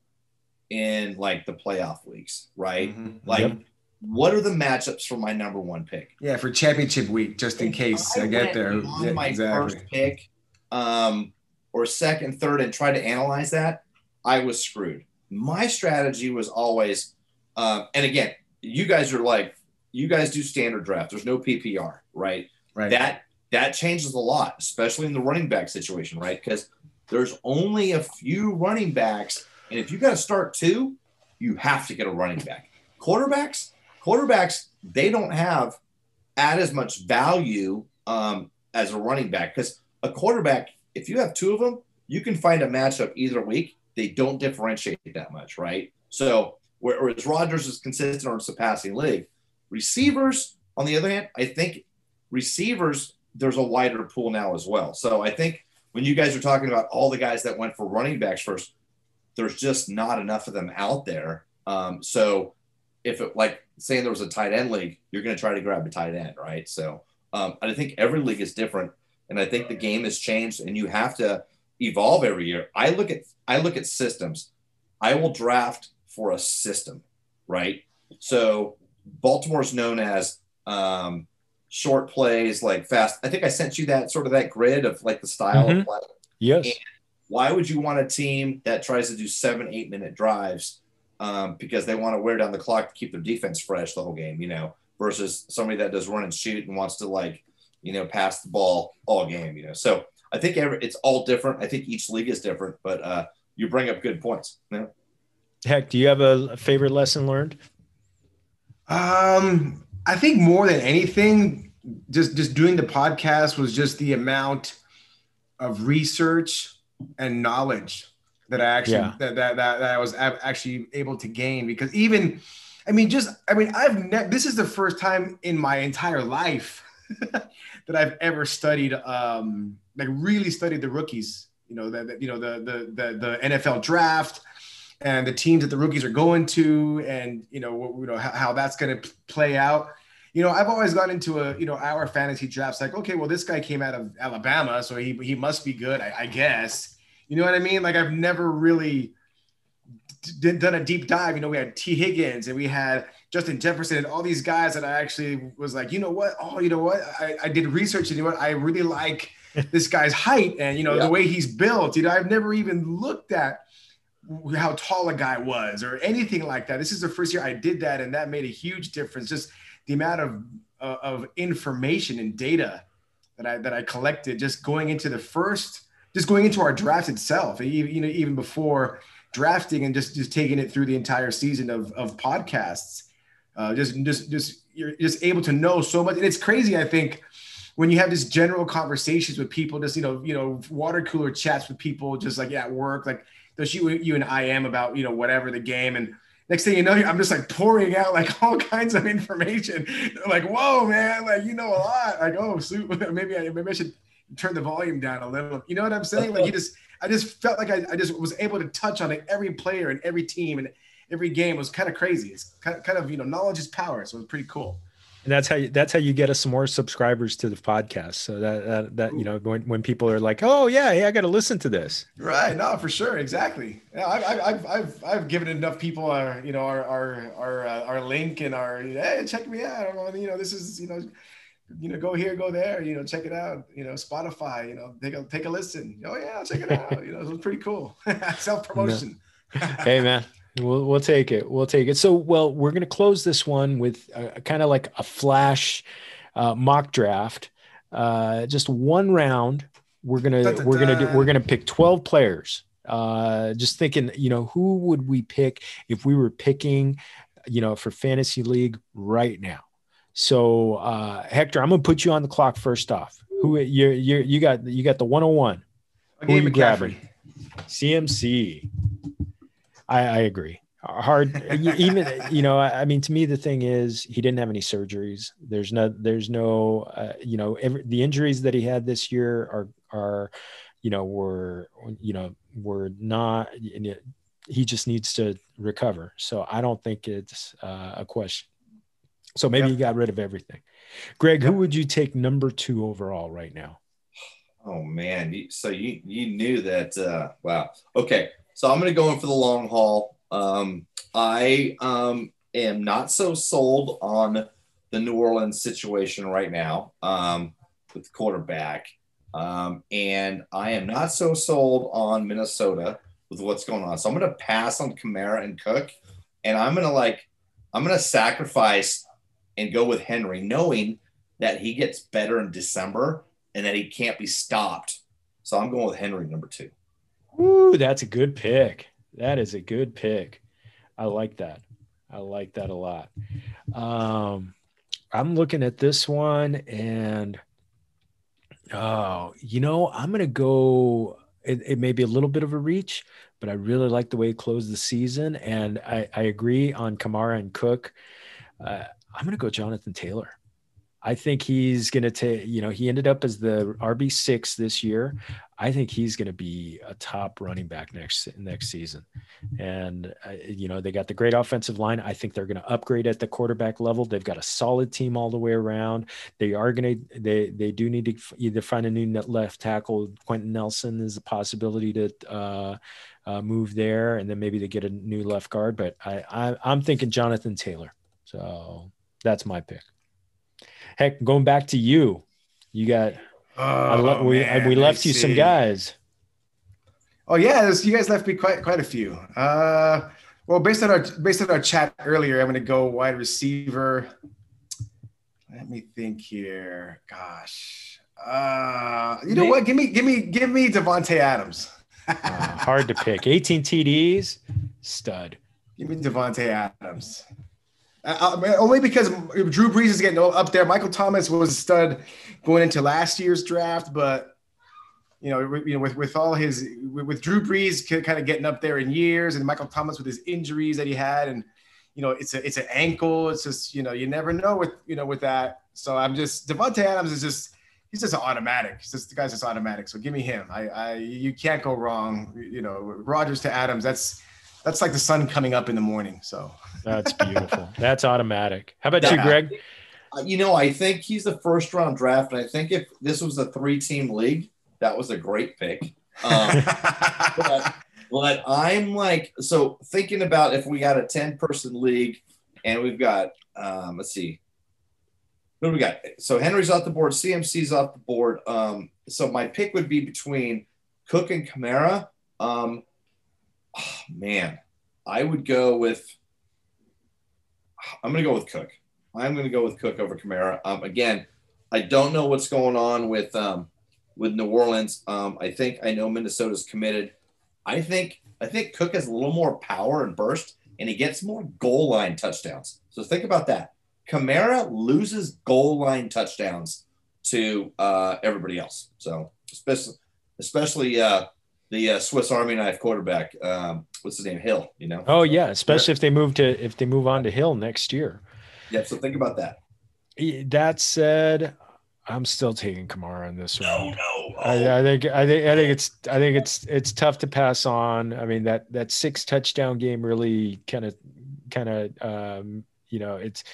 S3: in like the playoff weeks, right? Mm-hmm. Like, yep. what are the matchups for my number one pick?
S2: Yeah, for championship week, just in case I, I get there.
S3: On yeah, my exactly. first pick, um, or second, third, and try to analyze that, I was screwed. My strategy was always, um, and again, you guys are like, you guys do standard draft. There's no PPR, right? Right. That that changes a lot, especially in the running back situation, right? Because there's only a few running backs, and if you got to start two, you have to get a running back. Quarterbacks, quarterbacks, they don't have add as much value um, as a running back because a quarterback, if you have two of them, you can find a matchup either week. They don't differentiate that much, right? So whereas Rodgers is consistent or surpassing league, receivers, on the other hand, I think receivers there's a wider pool now as well. So I think when you guys are talking about all the guys that went for running backs first, there's just not enough of them out there. Um, so if it like saying there was a tight end league, you're going to try to grab a tight end, right? So um, I think every league is different, and I think the game has changed, and you have to evolve every year. I look at I look at systems. I will draft for a system, right? So Baltimore's known as um, short plays, like fast. I think I sent you that sort of that grid of like the style
S1: Mhm.
S3: of play.
S1: Yes.
S3: And why would you want a team that tries to do seven, eight minute drives um, because they want to wear down the clock to keep their defense fresh the whole game, you know, versus somebody that does run and shoot and wants to like, you know, pass the ball all game, you know. So I think every, it's all different. I think each league is different, but uh, you bring up good points. You know?
S1: Heck, do you have a favorite lesson learned?
S2: Um, I think more than anything, just just doing the podcast was just the amount of research and knowledge that I actually
S1: Yeah.
S2: that, that that that I was actually able to gain because even I mean just I mean I've ne- this is the first time in my entire life that I've ever studied um like really studied the rookies you know that you know the the the the NFL draft and the teams that the rookies are going to and you know what- you know how, how that's going to play out. You know i've always gone into a you know our fantasy drafts like okay well this guy came out of alabama so he, he must be good I, I guess. You know what i mean? Like i've never really d- done a deep dive. You know we had Tee Higgins and we had justin jefferson and all these guys that i actually was like you know what? Oh you know what? I, I did research and you know what? I really like this guy's height and you know
S3: Yeah.
S2: the way he's built. You know i've never even looked at how tall a guy was or anything like that. This is the first year I did that, and that made a huge difference. Just the amount of uh, of information and data that I that I collected just going into the first, just going into our draft itself, even you know even before drafting and just just taking it through the entire season of of podcasts. Uh, just just just you're just able to know so much, and it's crazy. I think when you have this general conversations with people, just you know you know water cooler chats with people, just like at work, like those you you and I am about you know whatever the game and next thing you know I'm just like pouring out like all kinds of information. Like whoa man like you know a lot. Like oh shoot maybe I maybe I should turn the volume down a little. You know what I'm saying? Like you just I just felt like I, I just was able to touch on like every player and every team and every game was kind of crazy. It's kind of, kind of you know knowledge is power so it was pretty cool
S1: And that's how you, that's how you get us some more subscribers to the podcast. So that that, that you know when, when people are like, oh yeah, hey, I got to listen to this.
S2: Right. No, for sure. Exactly. Yeah, I've, I've, I've, I've, I've given enough people our, you know, our, our, our, uh, our link and our, hey, check me out. You know, this is, you know, you know, go here, go there, you know, check it out, you know, Spotify, you know, take a, take a listen. Oh yeah, check it out. You know, it was pretty cool. Self-promotion.
S1: hey man we'll, we'll take it. We'll take it. So well we're going to close this one with a, kind of like a flash uh, mock draft. Uh, just one round we're gonna we're gonna do, we're gonna pick 12 players. Uh, just thinking you know who would we pick if we were picking you know for fantasy league right now? So uh, hector i'm gonna put you on the clock first off. Who you you you got you got the 101
S2: I
S1: Who are you
S2: McCaffrey.
S1: grabbing? CMC. I, I agree. Hard, even you know. I mean, to me, the thing is, he didn't have any surgeries. There's no, there's no, uh, you know, every, the injuries that he had this year are are, you know, were you know were not. He just needs to recover. So I don't think it's uh, a question. So maybe
S2: Yep.
S1: he got rid of everything. Greg, who would you take number two overall right now?
S3: Oh man, so you you knew that? Uh, wow. Okay, so I'm gonna go in for the long haul. Um, I um, am not so sold on the New Orleans situation right now um, with the quarterback, um, and I am not so sold on Minnesota with what's going on. So I'm gonna pass on Kamara and Cook, and I'm gonna like I'm gonna sacrifice and go with Henry, knowing that he gets better in December and that he can't be stopped. So I'm going with Henry number two.
S1: Ooh, that's a good pick. That is a good pick. I like that. I like that a lot. Um, I'm looking at this one and oh, you know, I'm gonna go. It, it may be a little bit of a reach, but I really like the way he closed the season, and I, I agree on Kamara and Cook. Uh, I'm gonna go Jonathan Taylor. I think he's going to take, you know, he ended up as the RB6 this year. I think he's going to be a top running back next next season. And uh, you know, they got the great offensive line. I think they're going to upgrade at the quarterback level. They've got a solid team all the way around. They are going to they they do need to either find a new left tackle. Quenton Nelson is a possibility to uh, uh, move there, and then maybe they get a new left guard. But I, I I'm thinking Jonathan Taylor. So that's my pick. Heck, going back to you, you got. Oh, we man, we left you some guys.
S2: Oh yeah, you guys left me quite quite a few. Uh, well, based on our based on our chat earlier, I'm going to go wide receiver. Let me think here. Gosh, uh, you know what? Give me give me give me Davante Adams.
S1: uh, hard to pick. 18 TDs, stud.
S2: Give me Davante Adams. Uh, uh only because Drew Brees is getting up there. Michael Thomas was a stud going into last year's draft, but you know, you know, with with all his with Drew Brees kind of getting up there in years, and Michael Thomas with his injuries that he had, and you know, it's a it's an ankle. It's just you know, you never know with you know with that. So I'm just Davante Adams is just he's just automatic. He's just the guy's just automatic. So give me him. I I you can't go wrong. You know, Rodgers to Adams. That's that's like the sun coming up in the morning. So
S1: that's beautiful. That's automatic. How about that, you, Greg?
S3: Uh, you know, I think he's the first round draft. And I think if this was a three team league, that was a great pick. Um, but, but I'm like, so thinking about if we got a 10 person league and we've got, um, let's see, who do we got? So Henry's off the board, CMC's off the board. Um, so my pick would be between Cook and Kamara. Um, oh, man, I would go with I'm going to go with Cook. I'm going to go with Cook over Kamara. Um, again, I don't know what's going on with um, with New Orleans. Um, I think I know Minnesota's committed. I think I think Cook has a little more power and burst, and he gets more goal line touchdowns. So think about that. Kamara loses goal line touchdowns to uh, everybody else. So especially especially uh, the uh, Swiss Army knife quarterback. Um, what's his name? Hill. You know.
S1: Oh yeah, especially if they move to if they move on to Hill next year.
S3: Yeah. So think about that.
S1: That said, I'm still taking Kamara in this
S3: no, round. No,
S1: I, I, think I think I think it's I think it's it's tough to pass on. I mean that that six touchdown game really kind of kind of um, you know it's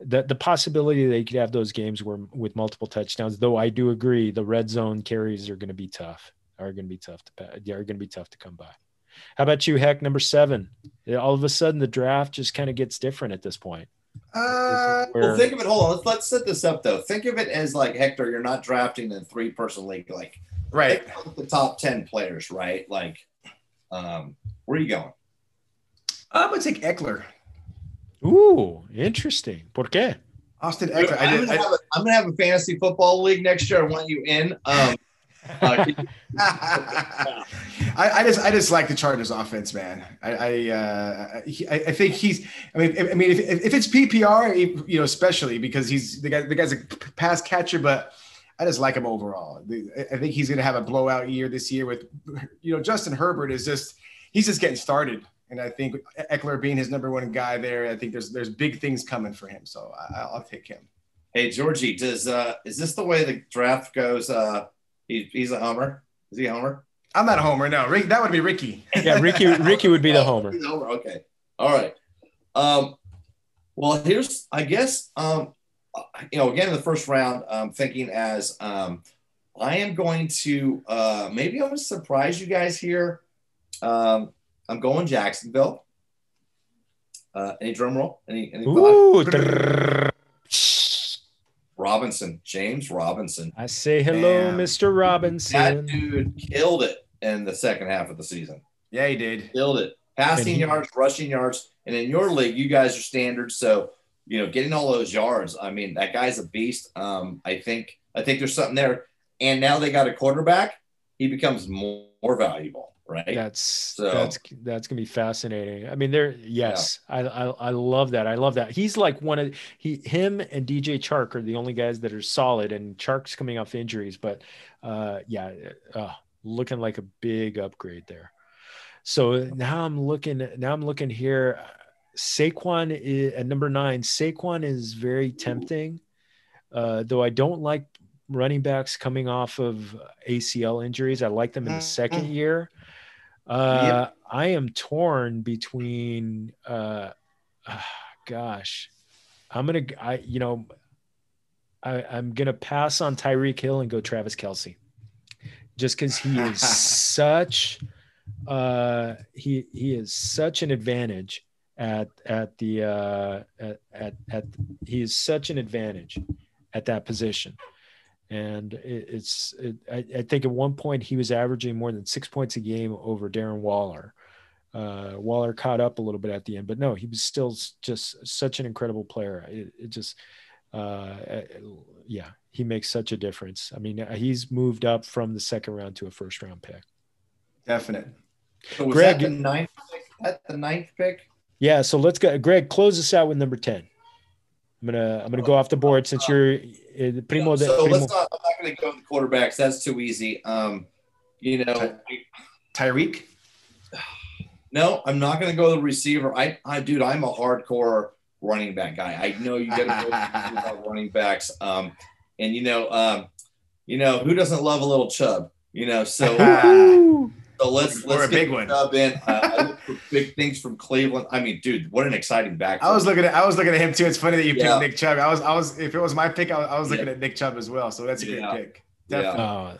S1: the the possibility they could have those games where with multiple touchdowns. Though I do agree the red zone carries are going to be tough. Are going to be tough to are going to be tough to come by. How about you, Heck? Number seven. All of a sudden, the draft just kind of gets different at this point.
S3: Uh, where... well, think of it. Hold on. Let's, let's set this up though. Think of it as like Hector. You're not drafting in three person league. Like
S2: right,
S3: the top ten players. Right. Like, um, where are you going?
S2: I'm gonna take Ekeler.
S1: Ooh, interesting. ¿Por qué?
S2: Austin Ekeler.
S3: I am gonna, gonna, have a fantasy football league next year. I want you in. Um, uh,
S2: I, I, just I just like the Chargers offense, man. I I, uh, he, I, think he's. I mean, I mean, if, if it's PPR, you know, especially because he's the guy. The guy's a pass catcher, but I just like him overall. I think he's going to have a blowout year this year. With you know, Justin Herbert is just he's just getting started, and I think Ekeler being his number one guy there, I think there's there's big things coming for him. So I, will take him.
S3: Hey Georgie, does uh is this the way the draft goes? Uh he, he's a homer. Is he a homer?
S2: I'm not a homer. No, Rick, that would be Ricky.
S1: yeah, Ricky. Ricky would be the homer.
S3: homer. Okay. All right. Um, well, here's I guess um, you know again in the first round, I'm thinking as um, I am going to uh, maybe I'm going to surprise you guys here. Um, I'm going Jacksonville. Uh, any drum roll? Any? any Ooh, Robinson, James Robinson.
S1: I say hello, Mr. Robinson.
S3: That dude killed it in the second half of the season.
S2: Yeah, he did.
S3: Killed it. Passing he, yards, rushing yards. And in your league, you guys are standard. So, you know, getting all those yards. I mean, that guy's a beast. Um, I think I think there's something there. And now they got a quarterback, he becomes more, more valuable right?
S1: That's so, that's that's gonna be fascinating. I mean, there, yes, yeah. I, I, I love that. I love that. He's like one of he him and DJ Chark are the only guys that are solid, and Chark's coming off injuries, but uh, yeah, uh, looking like a big upgrade there. So now I'm looking. Now I'm looking here. Saquon is, at number nine. Saquon is very tempting. Uh, though I don't like running backs coming off of ACL injuries. I like them in the second
S2: Mm-hmm.
S1: year. Uh, I am torn between, uh, ah, gosh, I'm gonna, I you know, I, I'm gonna pass on Tyreek Hill and go Travis Kelce, just because he is such, uh, he he is such an advantage at at the uh, at, at at he is such an advantage at that position and it, it's it, I, I think at one point he was averaging more than six points a game over Darren Waller. Uh, Waller caught up a little bit at the end, but no, he was still just such an incredible player. It, it just, uh, yeah, he makes such a difference. I mean, uh, he's moved up from the second round to a first round pick.
S2: Definite.
S3: So was
S1: Greg-
S3: that the ninth pick? At the ninth pick?
S1: Yeah, so let's go. Greg, close us out with number ten. I'm gonna I'm gonna go off the board since you're uh, primo. de-
S3: so
S1: primo-
S3: let's not. I'm not going to go with the quarterbacks. That's too easy. Um, you know,
S2: Tyreek.
S3: no, I'm not going to go with the receiver. I, I, dude, I'm a hardcore running back guy. I know you got to go with running backs. Um, and you know, um, you know who doesn't love a little chub? You know, so so let's
S2: Or
S3: let's
S2: a
S3: get
S2: big one.
S3: Chubb in. Uh, I look for big things from Cleveland. I mean, dude, what an exciting back.
S2: I was looking at I was looking at him too. It's funny that you picked
S3: Yeah.
S2: Nick Chubb. I was I was if it was my pick, I was, I was looking
S3: Yeah.
S2: at Nick Chubb as well. So that's a
S3: Yeah.
S2: great pick.
S3: Yeah.
S2: Definitely.
S1: Uh,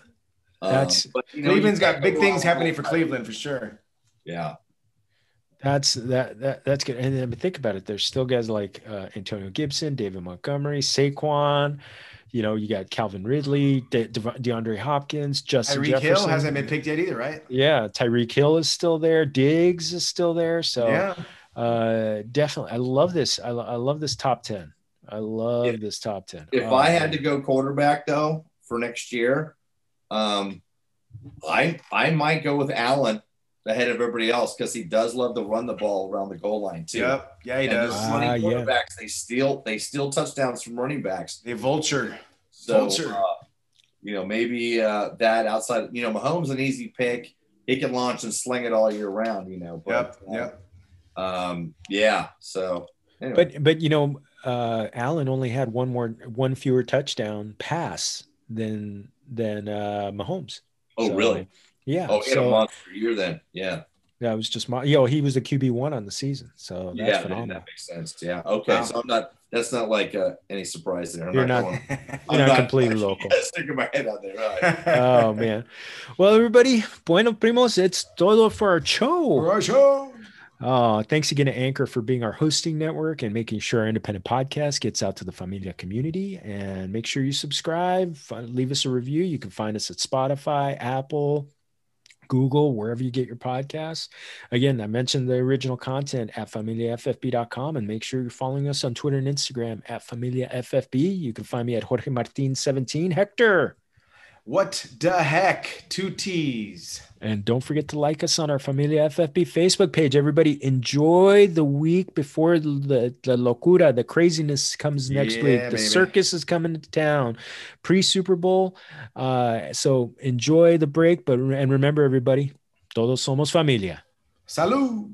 S3: Um,
S1: That's-
S3: but, you know,
S2: Cleveland's
S3: you
S2: got big things happening for Cleveland for sure.
S3: Yeah.
S1: That's that, that that's good. And then think about it. There's still guys like uh, Antonio Gibson, David Montgomery, Saquon. You know, you got Calvin Ridley, De- De- DeAndre Hopkins, Justin
S2: Tyreek
S1: Jefferson.
S2: Hill hasn't been picked yet either, right?
S1: Yeah, Tyreek Hill is still there. Diggs is still there. So
S2: yeah.
S1: uh, definitely, I love this. I, lo- I love this top ten. I love
S3: If-
S1: this top ten.
S3: If
S1: Oh,
S3: I had to go quarterback though for next year, um, I I might go with Allen ahead of everybody else because he does love to run the ball around the goal line too.
S2: Yep. Yeah, he
S3: And
S2: does.
S3: those
S1: Ah,
S3: running
S1: yeah.
S3: they steal they steal touchdowns from running backs.
S2: They vulture.
S3: So
S2: Vulture.
S3: uh, you know maybe uh, that outside. You know, Mahomes an easy pick. He can launch and sling it all year round. You know, but
S2: Yep.
S3: uh,
S2: Yep.
S3: um, yeah. So anyway.
S1: But but you know, uh, Allen only had one more one fewer touchdown pass than than uh, Mahomes.
S3: oh
S1: So,
S3: really?
S1: Yeah.
S3: Oh, he had a monster year then. Yeah.
S1: that was just my. Yo, he was the QB one on the season. So that's
S3: yeah, man,
S1: phenomenal.
S3: that makes sense. Yeah. Okay.
S2: Wow.
S3: So I'm not. That's not like uh, any surprise there. I'm
S1: You're not-
S3: going-
S1: You're
S3: I'm
S1: not completely local.
S3: Sticking my head out there. All right.
S1: oh man. Well, everybody, bueno primos, it's todo for our show.
S2: For our show.
S1: Uh, thanks again to Anchor for being our hosting network and making sure our independent podcast gets out to the Familia community. And make sure you subscribe, leave us a review. You can find us at Spotify, Apple, Google, wherever you get your podcasts. Again, I mentioned the original content at familiaffb.com and make sure you're following us on Twitter and Instagram at familiaffb. You can find me at Jorge Martin 17. Hector.
S2: What the heck? Two T's.
S1: And don't forget to like us on our Familia FFB Facebook page. Everybody, enjoy the week before the, the locura, the craziness comes next
S2: Yeah,
S1: week. The
S2: baby.
S1: circus is coming to town pre Super Bowl. Uh, so enjoy the break. But and remember, everybody, todos somos familia.
S2: Salud.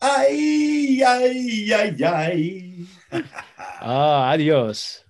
S3: Ay, ay, ay, ay.
S1: Ah, adios.